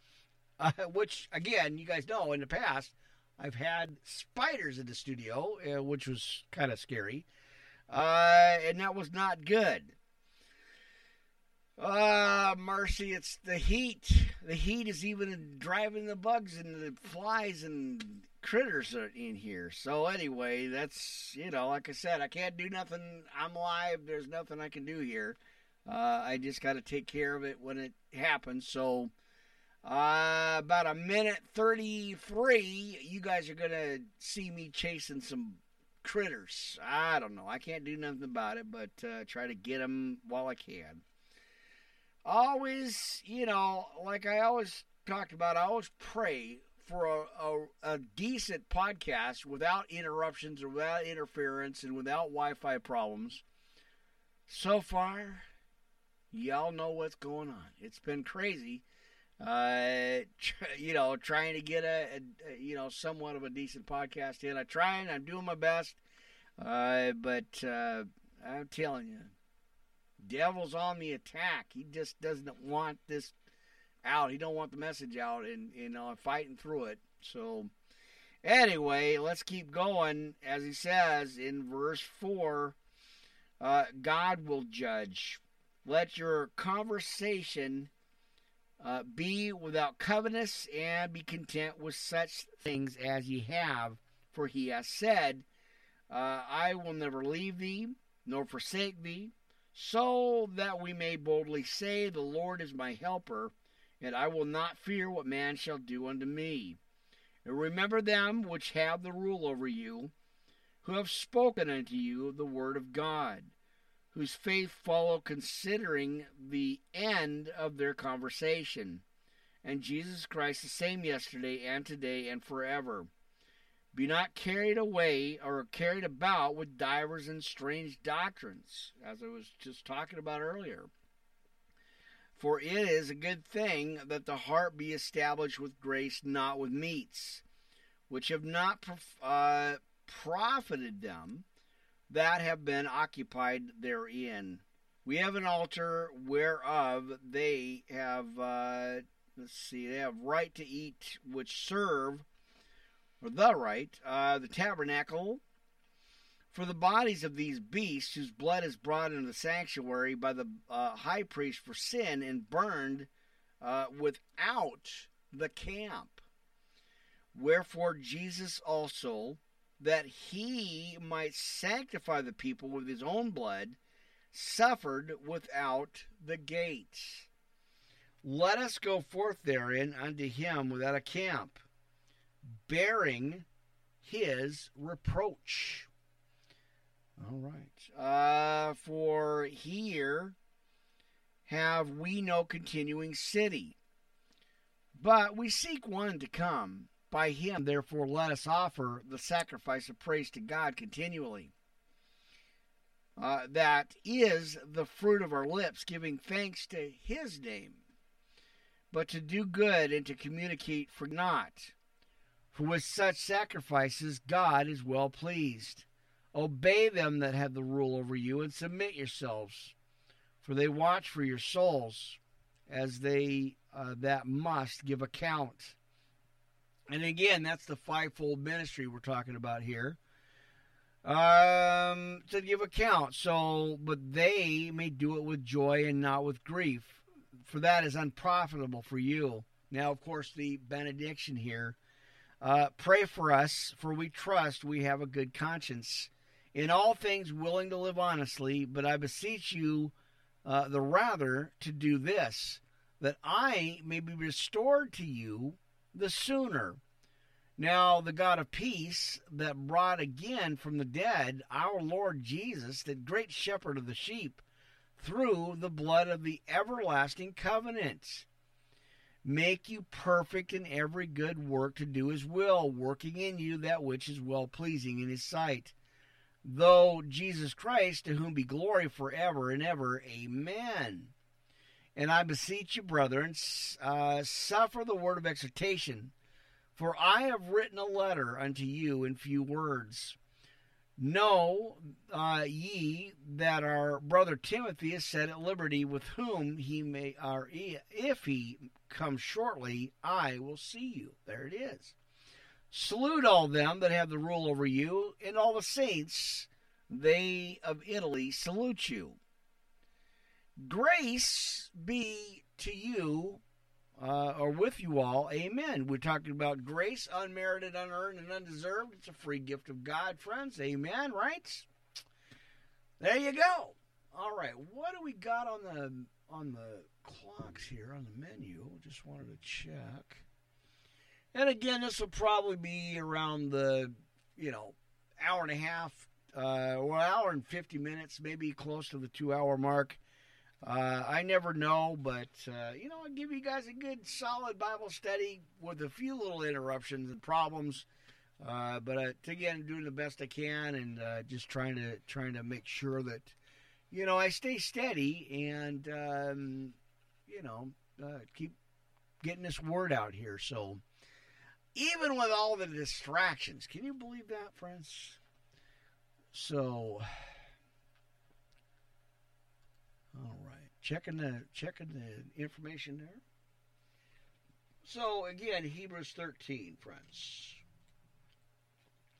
Uh, which, again, you guys know in the past, I've had spiders in the studio, uh, which was kind of scary, uh, and that was not good. Ah, mercy, it's the heat. The heat is even driving the bugs and the flies and critters are in here. So anyway, that's you know, like I said, I can't do nothing. I'm live. There's nothing I can do here. Uh, I just got to take care of it when it happens. So uh, about a minute thirty-three, you guys are gonna see me chasing some critters. I don't know. I can't do nothing about it, but uh, try to get them while I can. Always, you know, like I always talked about, I always pray for a, a, a, decent podcast without interruptions or without interference and without Wi Fi problems. So far, y'all know what's going on. It's been crazy. Uh, [laughs] you know, trying to get a, a, you know somewhat of a decent podcast in. I'm trying. I'm doing my best. Uh, but uh, I'm telling you, devil's on the attack. He just doesn't want this out. He don't want the message out, and you know, fighting through it. So, anyway, let's keep going. As he says in verse four, uh, God will judge. Let your conversation uh, be without covetousness, and be content with such things as ye have. For he has said, uh, I will never leave thee nor forsake thee so that we may boldly say, The Lord is my helper, and I will not fear what man shall do unto me. And remember them which have the rule over you, who have spoken unto you the word of God, whose faith follow considering the end of their conversation. And Jesus Christ the same yesterday and today and forever. Be not carried away or carried about with divers and strange doctrines, as I was just talking about earlier. For it is a good thing that the heart be established with grace, not with meats, which have not uh, profited them that have been occupied therein. We have an altar whereof they have, uh, let's see, they have right to eat, which serve or the right, uh, the tabernacle, for the bodies of these beasts whose blood is brought into the sanctuary by the uh, high priest for sin and burned uh, without the camp. Wherefore Jesus also, that he might sanctify the people with his own blood, suffered without the gates. Let us go forth therein unto him without a camp bearing his reproach. All right. Uh, for here have we no continuing city, but we seek one to come. By him, therefore, let us offer the sacrifice of praise to God continually. Uh, that is the fruit of our lips, giving thanks to his name. But to do good and to communicate for naught for with such sacrifices God is well pleased. Obey them that have the rule over you, and submit yourselves, for they watch for your souls, as they uh, that must give account. And again, that's the fivefold ministry we're talking about here. Um, to give account. So, but they may do it with joy and not with grief, for that is unprofitable for you. Now, of course, the benediction here uh, pray for us, for we trust we have a good conscience. In all things, willing to live honestly, but I beseech you uh, the rather to do this, that I may be restored to you the sooner. Now, the God of peace that brought again from the dead our Lord Jesus, the great shepherd of the sheep, through the blood of the everlasting covenant make you perfect in every good work to do his will, working in you that which is well pleasing in his sight. Though Jesus Christ, to whom be glory forever and ever. Amen. And I beseech you, brethren, uh, suffer the word of exhortation, for I have written a letter unto you in few words. Know uh, ye that our brother Timothy is set at liberty, with whom he may, or if he come shortly, I will see you. There it is. Salute all them that have the rule over you, and all the saints, they of Italy, salute you. Grace be to you, uh, or with you all. Amen. We're talking about grace, unmerited, unearned, and undeserved. It's a free gift of God, friends. Amen, right? There you go. All right, what do we got on the on the clocks here on the menu? Just wanted to check. And again, this will probably be around the you know hour and a half, uh, or hour and fifty minutes, maybe close to the two hour mark. Uh, I never know, but uh, you know, I'll give you guys a good, solid Bible study with a few little interruptions and problems. Uh, but uh, again, doing the best I can, and uh, just trying to trying to make sure that you know I stay steady and um, you know uh, keep getting this word out here. So even with all the distractions, can you believe that, friends? So, all right, checking the checking the information there. So again, Hebrews thirteen, friends.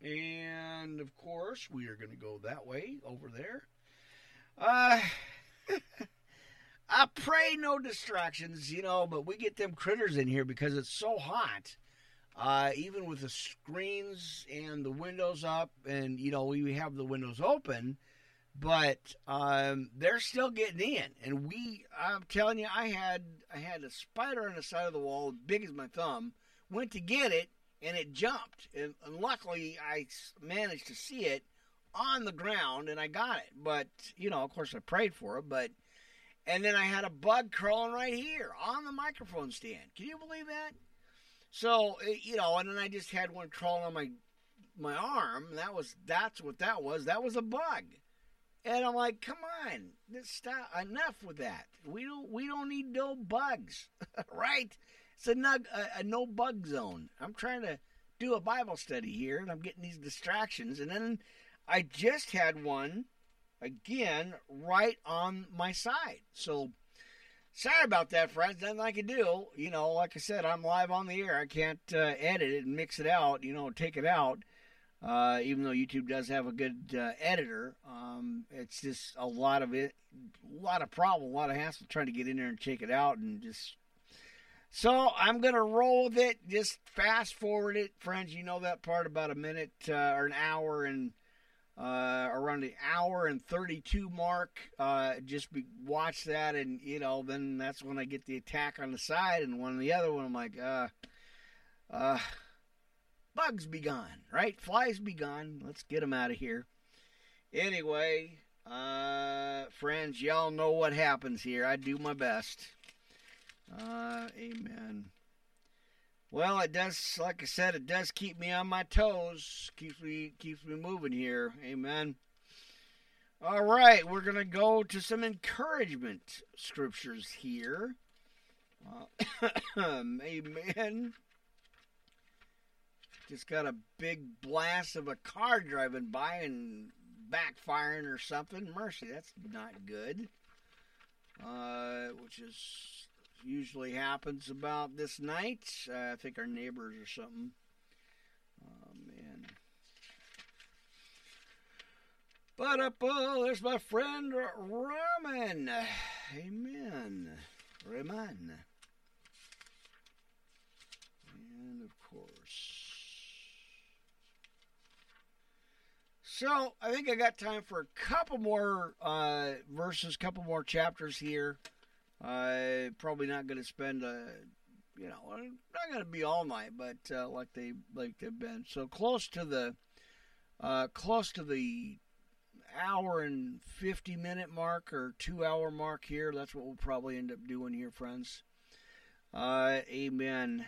And of course, we are going to go that way over there. Uh, [laughs] I pray no distractions, you know, but we get them critters in here because it's so hot. Uh, even with the screens and the windows up, and you know we have the windows open, but um, they're still getting in. And we, I'm telling you, I had I had a spider on the side of the wall, big as my thumb. Went to get it, and it jumped. And, and luckily, I managed to see it on the ground, and I got it. But you know, of course, I prayed for it. But and then I had a bug crawling right here on the microphone stand. Can you believe that? So you know, and then I just had one crawling on my my arm. That was that's what that was. That was a bug. And I'm like, come on, stop. Enough with that. We don't we don't need no bugs, [laughs] right? It's a, nug, a, a no bug zone. I'm trying to do a Bible study here, and I'm getting these distractions. And then I just had one again right on my side. So sorry about that, friends. Nothing I can do. You know, like I said, I'm live on the air. I can't uh, edit it and mix it out. You know, take it out. Uh, even though YouTube does have a good uh, editor, um, it's just a lot of it, a lot of problem, a lot of hassle trying to get in there and check it out, and just so I'm to roll with it. Just fast forward it, friends. You know that part about a minute uh, or an hour and uh, around the hour and 32 mark. Uh, just be, watch that, and you know, then that's when I get the attack on the side, and one on the other one. I'm like, uh, uh, bugs be gone, right? Flies be gone. Let's get them out of here. Anyway, uh, friends, y'all know what happens here. I do my best. Uh, amen. Well, it does, like I said, it does keep me on my toes. Keeps me keeps me moving here. Amen. All right, we're gonna go to some encouragement scriptures here. Uh, [coughs] amen. Just got a big blast of a car driving by and backfiring or something. Mercy, that's not good. Uh, which is usually happens about this night. Uh, I think our neighbors or something. Oh man. But up, uh, there's my friend Raman. Amen. Raman. And of course. So I think I got time for a couple more uh, verses, couple more chapters here. I probably not going to spend a, you know, not going to be all night, but uh, like they like they've been. So close to the, uh, close to the hour and fifty minute mark or two hour mark here. That's what we'll probably end up doing here, friends. Uh, amen.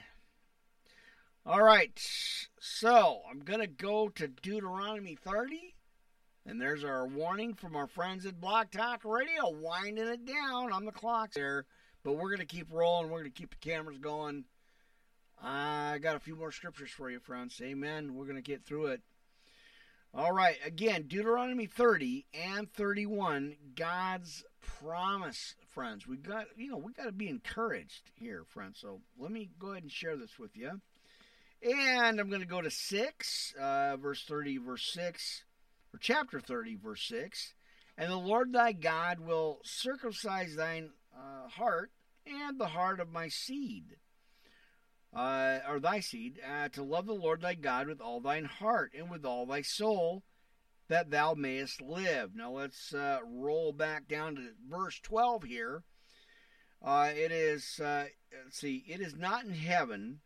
All right, so I'm gonna go to Deuteronomy 30. And there's our warning from our friends at Blog Talk Radio, winding it down on the clock there. But we're going to keep rolling. We're going to keep the cameras going. I got a few more scriptures for you, friends. Amen. We're going to get through it. All right. Again, Deuteronomy 30 and 31, God's promise, friends. We got, you know, we got to be encouraged here, friends. So let me go ahead and share this with you. And I'm going to go to 6, uh, verse 30, verse 6, or chapter 30, verse 6. And the Lord thy God will circumcise thine uh, heart and the heart of my seed, uh, or thy seed, uh, to love the Lord thy God with all thine heart and with all thy soul, that thou mayest live. Now let's uh, roll back down to verse 12 here. Uh, it is, uh, see, it is not in heaven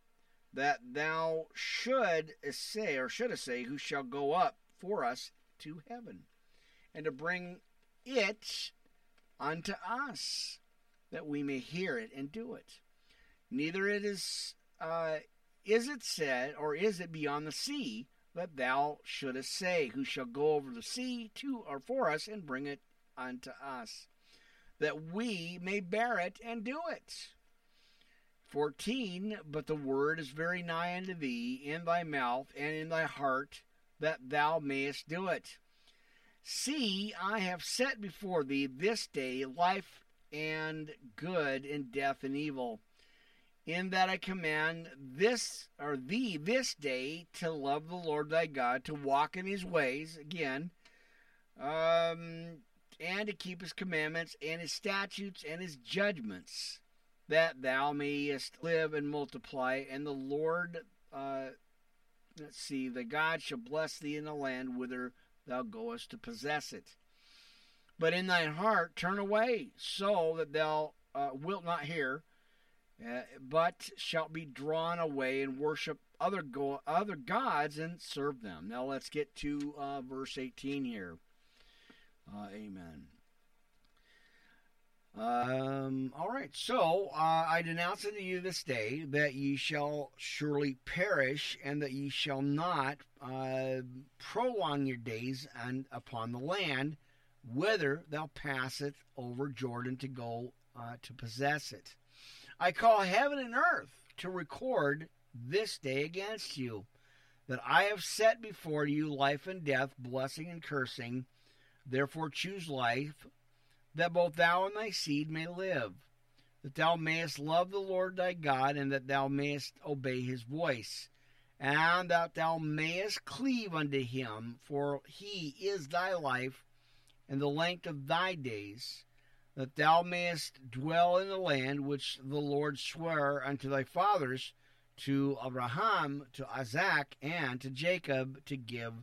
that thou should say, or should say, who shall go up for us to heaven, and to bring it unto us, that we may hear it and do it. Neither it is, uh, is it said, or is it beyond the sea, that thou shouldest say, Who shall go over the sea to or for us and bring it unto us, that we may bear it and do it. 14 But the word is very nigh unto thee, in thy mouth and in thy heart, that thou mayest do it. See, I have set before thee this day life and good, and death and evil. In that I command this or thee this day to love the Lord thy God, to walk in his ways, again, um, and to keep his commandments and his statutes and his judgments that thou mayest live and multiply, and the Lord, uh, let's see, the God shall bless thee in the land whither thou goest to possess it. But in thine heart turn away, so that thou uh, wilt not hear, uh, but shalt be drawn away and worship other go- other gods and serve them. Now let's get to uh, verse 18 here. Uh, amen. Um, all right, so uh, I denounce unto you this day that ye shall surely perish, and that ye shall not uh, prolong your days and upon the land, whither thou passest over Jordan to go uh, to possess it. I call heaven and earth to record this day against you, that I have set before you life and death, blessing and cursing. Therefore choose life that both thou and thy seed may live, that thou mayest love the Lord thy God, and that thou mayest obey his voice, and that thou mayest cleave unto him, for he is thy life and the length of thy days, that thou mayest dwell in the land which the Lord sware unto thy fathers, to Abraham, to Isaac, and to Jacob, to give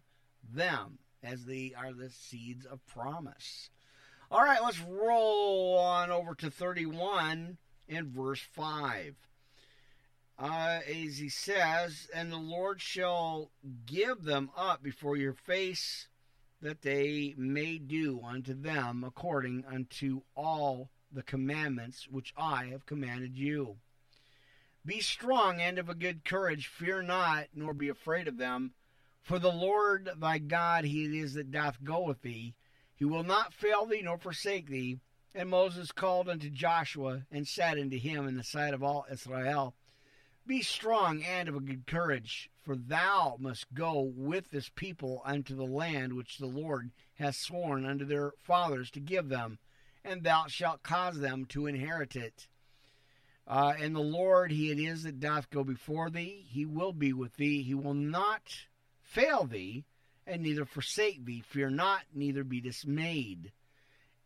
them, as they are the seeds of promise. All right, let's roll on over to 31 in verse 5. Uh, as he says, And the Lord shall give them up before your face, that they may do unto them according unto all the commandments which I have commanded you. Be strong and of a good courage, fear not, nor be afraid of them. For the Lord thy God, he it is that doth go with thee he will not fail thee nor forsake thee. And Moses called unto Joshua and said unto him in the sight of all Israel, Be strong and of a good courage, for thou must go with this people unto the land which the Lord hath sworn unto their fathers to give them, and thou shalt cause them to inherit it. Uh, and the Lord, He it is that doth go before thee. He will be with thee. He will not fail thee and neither forsake thee. Fear not, neither be dismayed.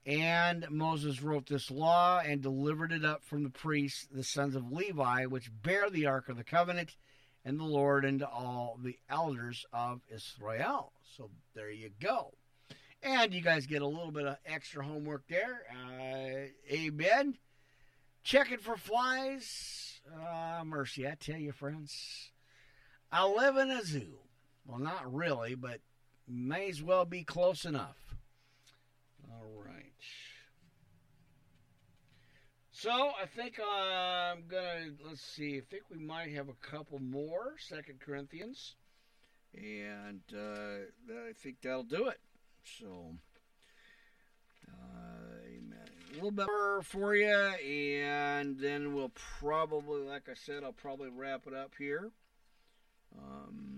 And Moses wrote this law and delivered it up from the priests, the sons of Levi, which bear the ark of the covenant, and the Lord unto all the elders of Israel. So there you go. And you guys get a little bit of extra homework there. Uh, amen. Checking for flies. Uh, mercy, I tell you, friends. I live in a zoo. Well, not really, but may as well be close enough. All right. So I think I'm gonna let's see. I think we might have a couple more Second Corinthians, and uh, I think that'll do it. So, uh, amen. A little bit more for you, and then we'll probably, like I said, I'll probably wrap it up here. Um,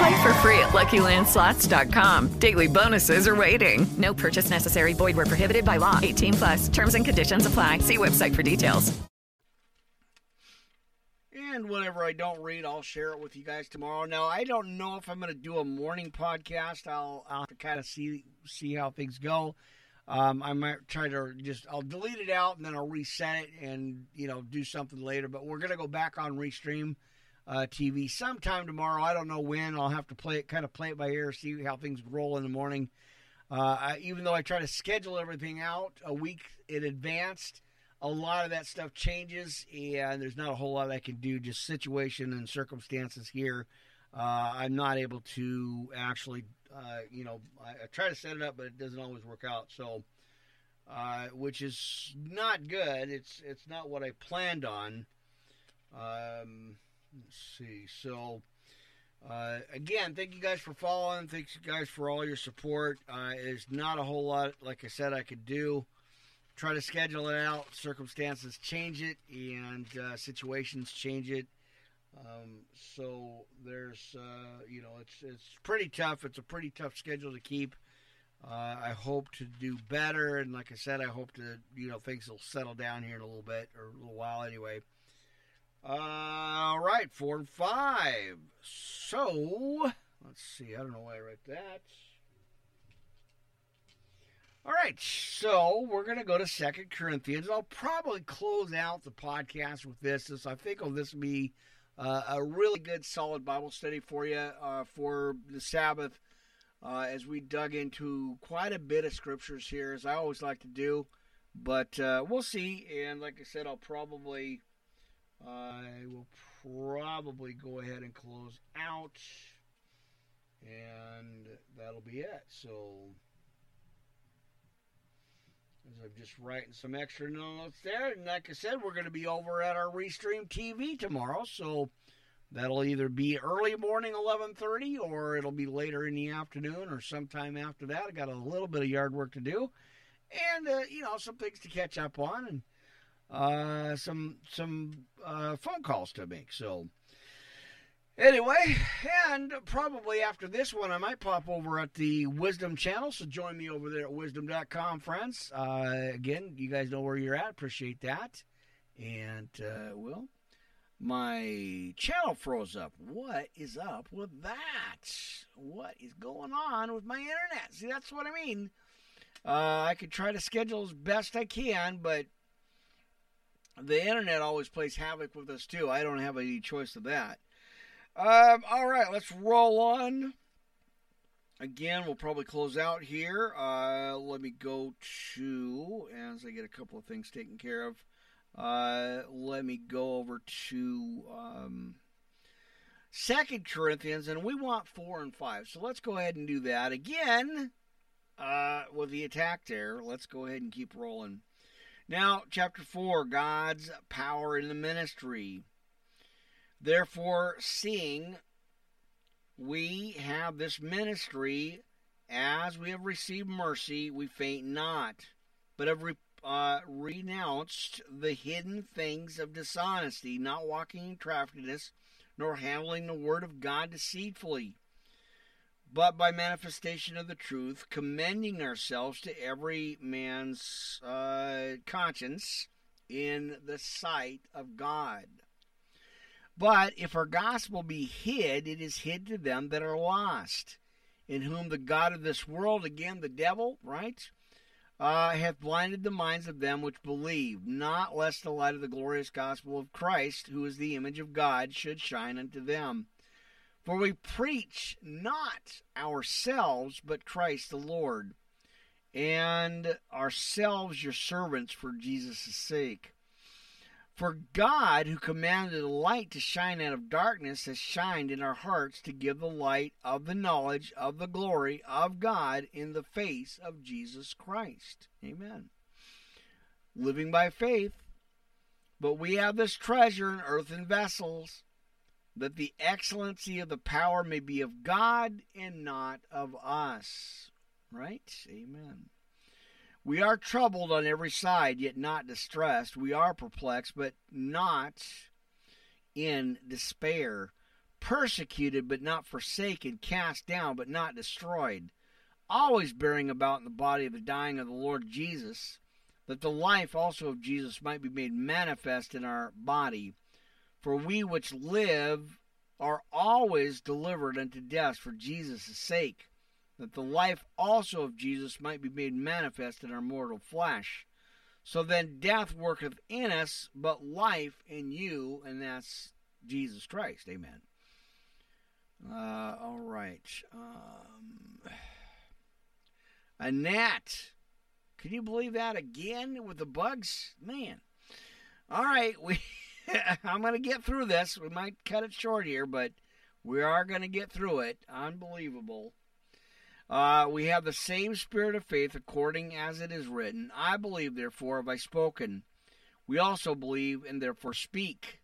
Play for free at LuckyLandSlots.com. Daily bonuses are waiting. No purchase necessary. Void where prohibited by law. 18 plus. Terms and conditions apply. See website for details. And whatever I don't read, I'll share it with you guys tomorrow. Now, I don't know if I'm going to do a morning podcast. I'll, I'll have to kind of see see how things go. Um, I might try to just I'll delete it out and then I'll reset it and you know do something later. But we're gonna go back on restream uh, TV sometime tomorrow. I don't know when. I'll have to play it, kind of play it by ear, see how things roll in the morning. Uh, I, even though I try to schedule everything out a week in advance, a lot of that stuff changes, and there's not a whole lot I can do. Just situation and circumstances here. Uh, I'm not able to actually, uh, you know, I, I, try to set it up, but it doesn't always work out. So, uh, which is not good. It's it's not what I planned on. Um, let's see. So, uh, again, thank you guys for following. Thanks you guys for all your support. Uh, there's not a whole lot, like I said, I could do. Try to schedule it out. Circumstances change it, and uh, situations change it. Um, so there's, uh, you know, it's it's pretty tough. It's a pretty tough schedule to keep. Uh, I hope to do better, and like I said, I hope to, you know, things will settle down here in a little bit or a little while anyway. All right, four and five. So let's see. I don't know why I wrote that. All right, so we're going to go to Second Corinthians. I'll probably close out the podcast with this. This I think oh, this will be uh, a really good, solid Bible study for you uh, for the Sabbath uh, as we dug into quite a bit of scriptures here, as I always like to do. But uh, we'll see. And like I said, I'll probably I will probably go ahead and close out, and that'll be it. So. As I'm just writing some extra notes there. And like I said, we're going to be over at our Restream TV tomorrow. So that'll either be early morning 11.30 or it'll be later in the afternoon or sometime after that. I got a little bit of yard work to do. And, uh, you know, some things to catch up on and uh, some, some uh, phone calls to make. So Anyway, and probably after this one, I might pop over at the Wisdom channel. So join me over there at wisdom.com, friends. Uh, again, you guys know where you're at. Appreciate that. And, uh, well, my channel froze up. What is up with that? What is going on with my internet? See, that's what I mean. Uh, I could try to schedule as best I can, but the internet always plays havoc with us, too. I don't have any choice of that. Um, all right, let's roll on. Again, we'll probably close out here. Uh, let me go to, as I get a couple of things taken care of, uh, let me go over to um, Second Corinthians, and we want 4 and 5. So let's go ahead and do that. Again, uh, with the attack there, let's go ahead and keep rolling. Now, chapter 4 God's power in the ministry. Therefore, seeing we have this ministry, as we have received mercy, we faint not, but have re- uh, renounced the hidden things of dishonesty, not walking in craftiness, nor handling the word of God deceitfully, but by manifestation of the truth, commending ourselves to every man's uh, conscience in the sight of God. But if our gospel be hid, it is hid to them that are lost, in whom the God of this world, again the devil, right, uh, hath blinded the minds of them which believe, not lest the light of the glorious gospel of Christ, who is the image of God, should shine unto them. For we preach not ourselves, but Christ the Lord, and ourselves your servants for Jesus' sake. For God, who commanded the light to shine out of darkness, has shined in our hearts to give the light of the knowledge of the glory of God in the face of Jesus Christ. Amen. Living by faith, but we have this treasure in earthen vessels, that the excellency of the power may be of God and not of us. Right? Amen. We are troubled on every side, yet not distressed. We are perplexed, but not in despair. Persecuted, but not forsaken. Cast down, but not destroyed. Always bearing about in the body of the dying of the Lord Jesus, that the life also of Jesus might be made manifest in our body. For we which live are always delivered unto death for Jesus' sake that the life also of Jesus might be made manifest in our mortal flesh. So then death worketh in us, but life in you, and that's Jesus Christ. Amen. Uh, all right. Um, a gnat. Can you believe that again with the bugs? Man. All right, [laughs] we [laughs] I'm going to get through this. We might cut it short here, but we are going to get through it. Unbelievable. Uh, we have the same spirit of faith according as it is written. I believe, therefore, have I spoken. We also believe and therefore speak,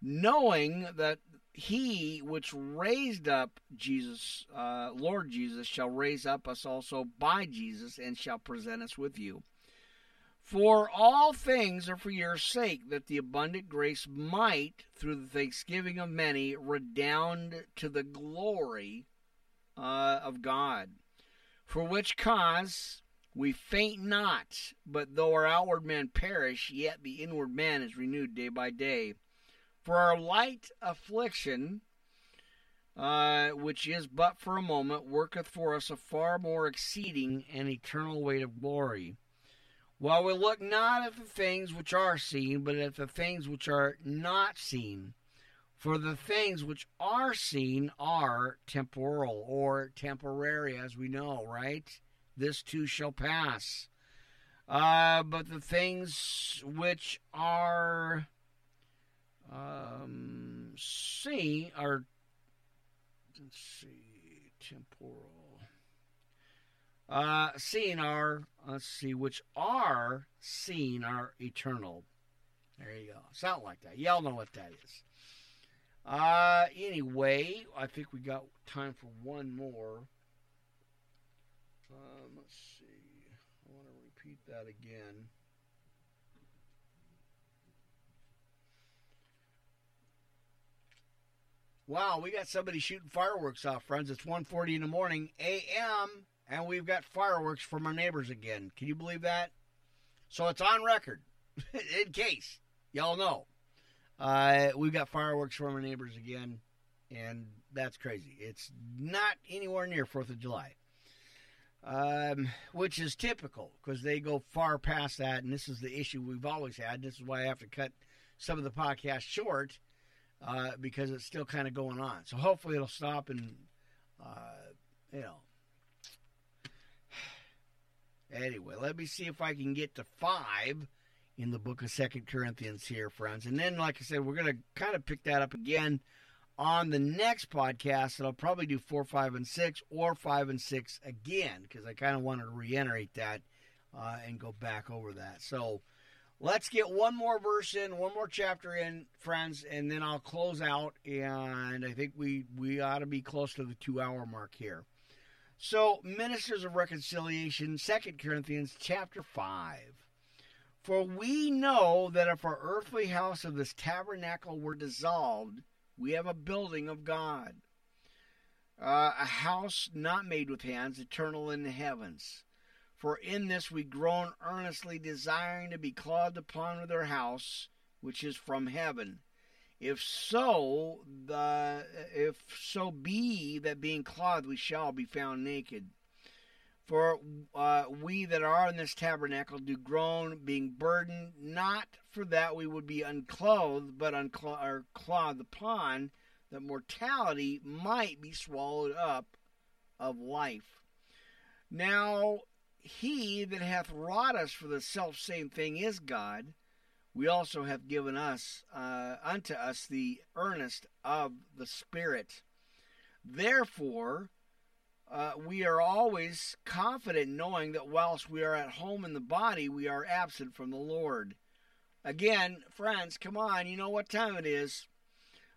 knowing that he which raised up Jesus, uh, Lord Jesus, shall raise up us also by Jesus and shall present us with you. For all things are for your sake, that the abundant grace might, through the thanksgiving of many, redound to the glory uh, of God. For which cause we faint not, but though our outward man perish, yet the inward man is renewed day by day. For our light affliction, uh, which is but for a moment, worketh for us a far more exceeding and eternal weight of glory. While we look not at the things which are seen, but at the things which are not seen. For the things which are seen are temporal or temporary, as we know, right? This too shall pass. Uh, but the things which are um, seen are, let's see, temporal. Uh, seen are, let's see, which are seen are eternal. There you go. Sound like that. Y'all know what that is. Uh, anyway, I think we got time for one more. Um, let's see. I want to repeat that again. Wow, we got somebody shooting fireworks off, friends. It's 1.40 in the morning, a.m., and we've got fireworks from our neighbors again. Can you believe that? So it's on record, [laughs] in case y'all know. Uh, we've got fireworks from our neighbors again, and that's crazy. It's not anywhere near Fourth of July, um, which is typical because they go far past that, and this is the issue we've always had. This is why I have to cut some of the podcast short uh, because it's still kind of going on. So hopefully it'll stop, and uh, you know. Anyway, let me see if I can get to five in the book of Second Corinthians here, friends. And then, like I said, we're going to kind of pick that up again on the next podcast. And I'll probably do four, five, and six, or five and six again, because I kind of wanted to reiterate that uh, and go back over that. So let's get one more verse in, one more chapter in, friends, and then I'll close out. And I think we we ought to be close to the two hour mark here. So, ministers of reconciliation, Second Corinthians chapter five. For we know that if our earthly house of this tabernacle were dissolved, we have a building of God, uh, a house not made with hands, eternal in the heavens. For in this we groan earnestly, desiring to be clothed upon with our house, which is from heaven. If so, the if so be that being clothed we shall be found naked. For uh, we that are in this tabernacle do groan, being burdened, not for that we would be unclothed, but unclothed or clothed upon, that mortality might be swallowed up of life. Now he that hath wrought us for the self same thing is God. We also have given us uh, unto us the earnest of the Spirit. Therefore, uh, we are always confident knowing that whilst we are at home in the body, we are absent from the Lord. Again, friends, come on, you know what time it is.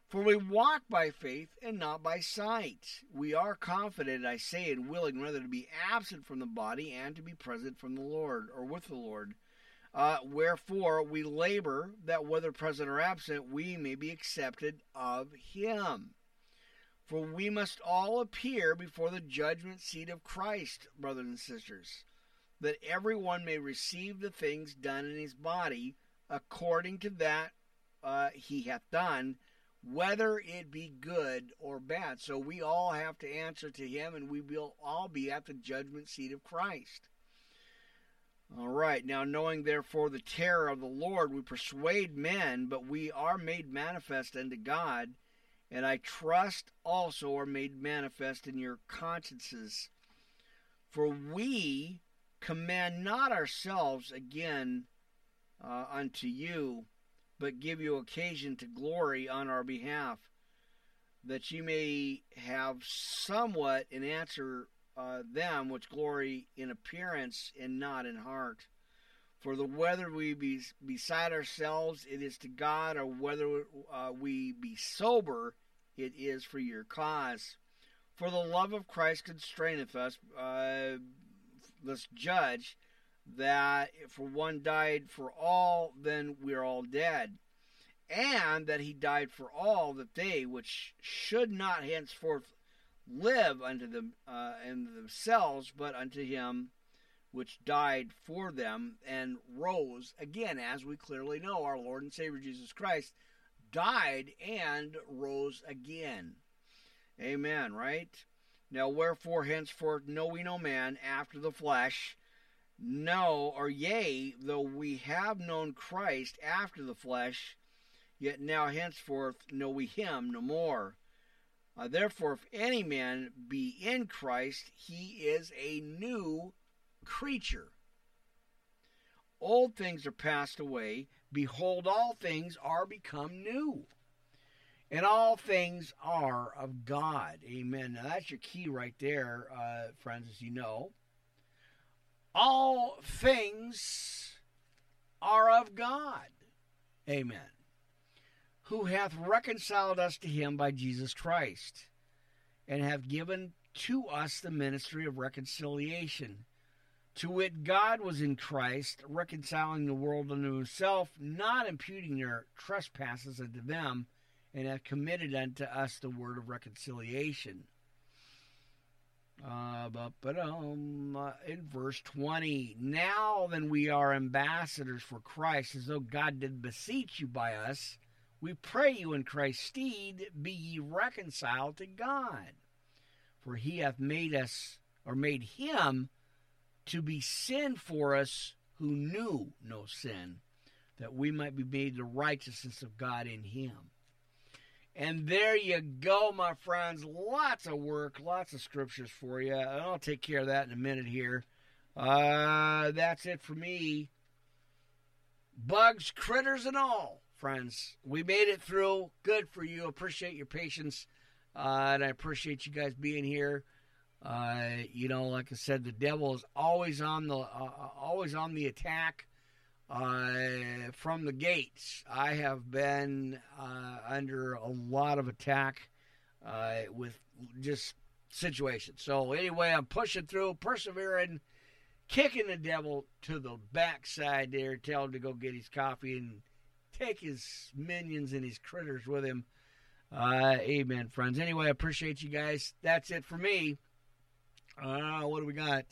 For we walk by faith and not by sight. We are confident, I say, and willing rather to be absent from the body and to be present from the Lord, or with the Lord. Uh, wherefore we labor that whether present or absent, we may be accepted of Him. For we must all appear before the judgment seat of Christ, brothers and sisters, that everyone may receive the things done in his body according to that uh, he hath done, whether it be good or bad. So we all have to answer to him, and we will all be at the judgment seat of Christ. All right, now knowing therefore the terror of the Lord, we persuade men, but we are made manifest unto God, and I trust also are made manifest in your consciences. For we command not ourselves again uh, unto you, but give you occasion to glory on our behalf, that you may have somewhat in answer uh, them which glory in appearance and not in heart. For the whether we be beside ourselves, it is to God, or whether uh, we be sober, it is for your cause. For the love of Christ constraineth us, uh, let's judge that for one died for all, then we are all dead. And that he died for all, that they which should not henceforth live unto them uh, and themselves, but unto him which died for them and rose again, as we clearly know, our Lord and Savior Jesus Christ died and rose again. Amen, right? Now, wherefore henceforth know we no man after the flesh. No, or yea, though we have known Christ after the flesh, yet now henceforth know we him no more. Uh, therefore, if any man be in Christ, he is a new creature. Old things are passed away. Behold, all things are become new. And all things are of God. Amen. Now, that's your key right there, uh, friends, as you know. All things are of God. Amen who hath reconciled us to him by Jesus Christ, and hath given to us the ministry of reconciliation. To wit, God was in Christ, reconciling the world unto himself, not imputing their trespasses unto them, and hath committed unto us the word of reconciliation. Uh, but, um, uh, in verse 20, now then we are ambassadors for Christ, as though God did beseech you by us we pray you in Christ's stead, be ye reconciled to God. For he hath made us, or made him, to be sin for us who knew no sin, that we might be made the righteousness of God in him. And there you go, my friends. Lots of work, lots of scriptures for you. I'll take care of that in a minute here. Uh, that's it for me. Bugs, critters, and all friends. We made it through. Good for you. Appreciate your patience. Uh, and I appreciate you guys being here. Uh, you know, like I said, the devil is always on the uh, uh always on the attack uh, from the gates. I have been uh, under a lot of attack with just situations. So anyway, I'm pushing through, persevering, kicking the devil to the backside there, tell him to go get his coffee and take his minions and his critters with him. Uh, amen, friends. Anyway, I appreciate you guys. That's it for me. Uh, what do we got?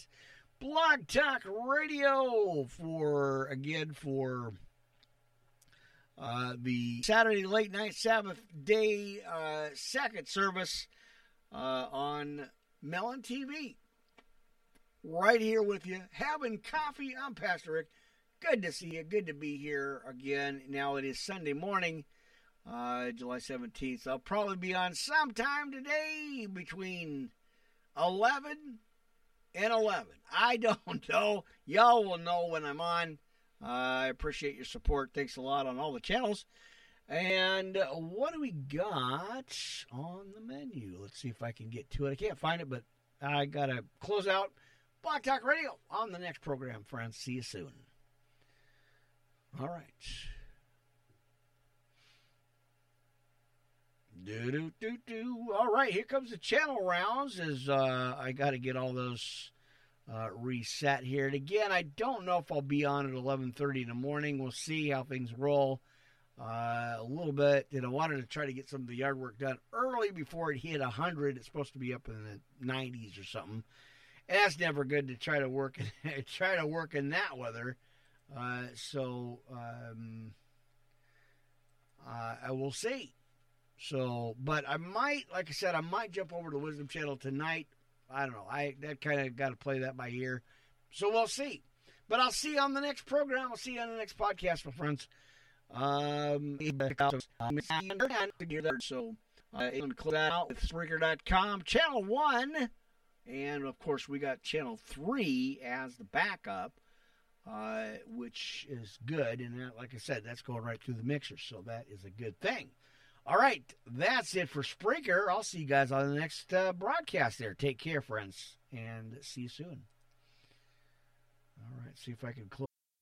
Blog Talk Radio for, again, for uh, the Saturday late night Sabbath day uh, second service uh, on Melon TV. Right here with you, having coffee. I'm Pastor Rick. Good to see you. Good to be here again. Now it is Sunday morning, uh, July 17th. I'll probably be on sometime today between 11 and 11. I [laughs] don't know. Y'all will know when I'm on. Uh, I appreciate your support. Thanks a lot on all the channels. And what do we got on the menu? Let's see if I can get to it. I can't find it, but I got to close out Blog Talk Radio on the next program, friends. See you soon. All right. Do do do do. All right, here comes the channel rounds. As uh, I got to get all those uh, reset here. And again, I don't know if I'll be on at 11:30 in the morning. We'll see how things roll. Uh, a little bit. And I wanted to try to get some of the yard work done early before it hit 100. It's supposed to be up in the 90s or something. And that's never good to try to work [laughs] try to work in that weather. Uh, so um, uh, I will see. So, but I might, like I said, I might jump over to Wisdom Channel tonight. I don't know. I that kind of got to play that by ear. So we'll see. But I'll see you on the next program. I'll see you on the next podcast, my friends. Um, so I'm going to close that out with Spreaker.com, Channel 1. And of course, we got Channel 3 as the backup, uh, which is good. And that, like I said, that's going right through the mixer. So that is a good thing. All right, that's it for Spreaker. I'll see you guys on the next uh, broadcast there. Take care, friends, and see you soon. All right, see if I can close.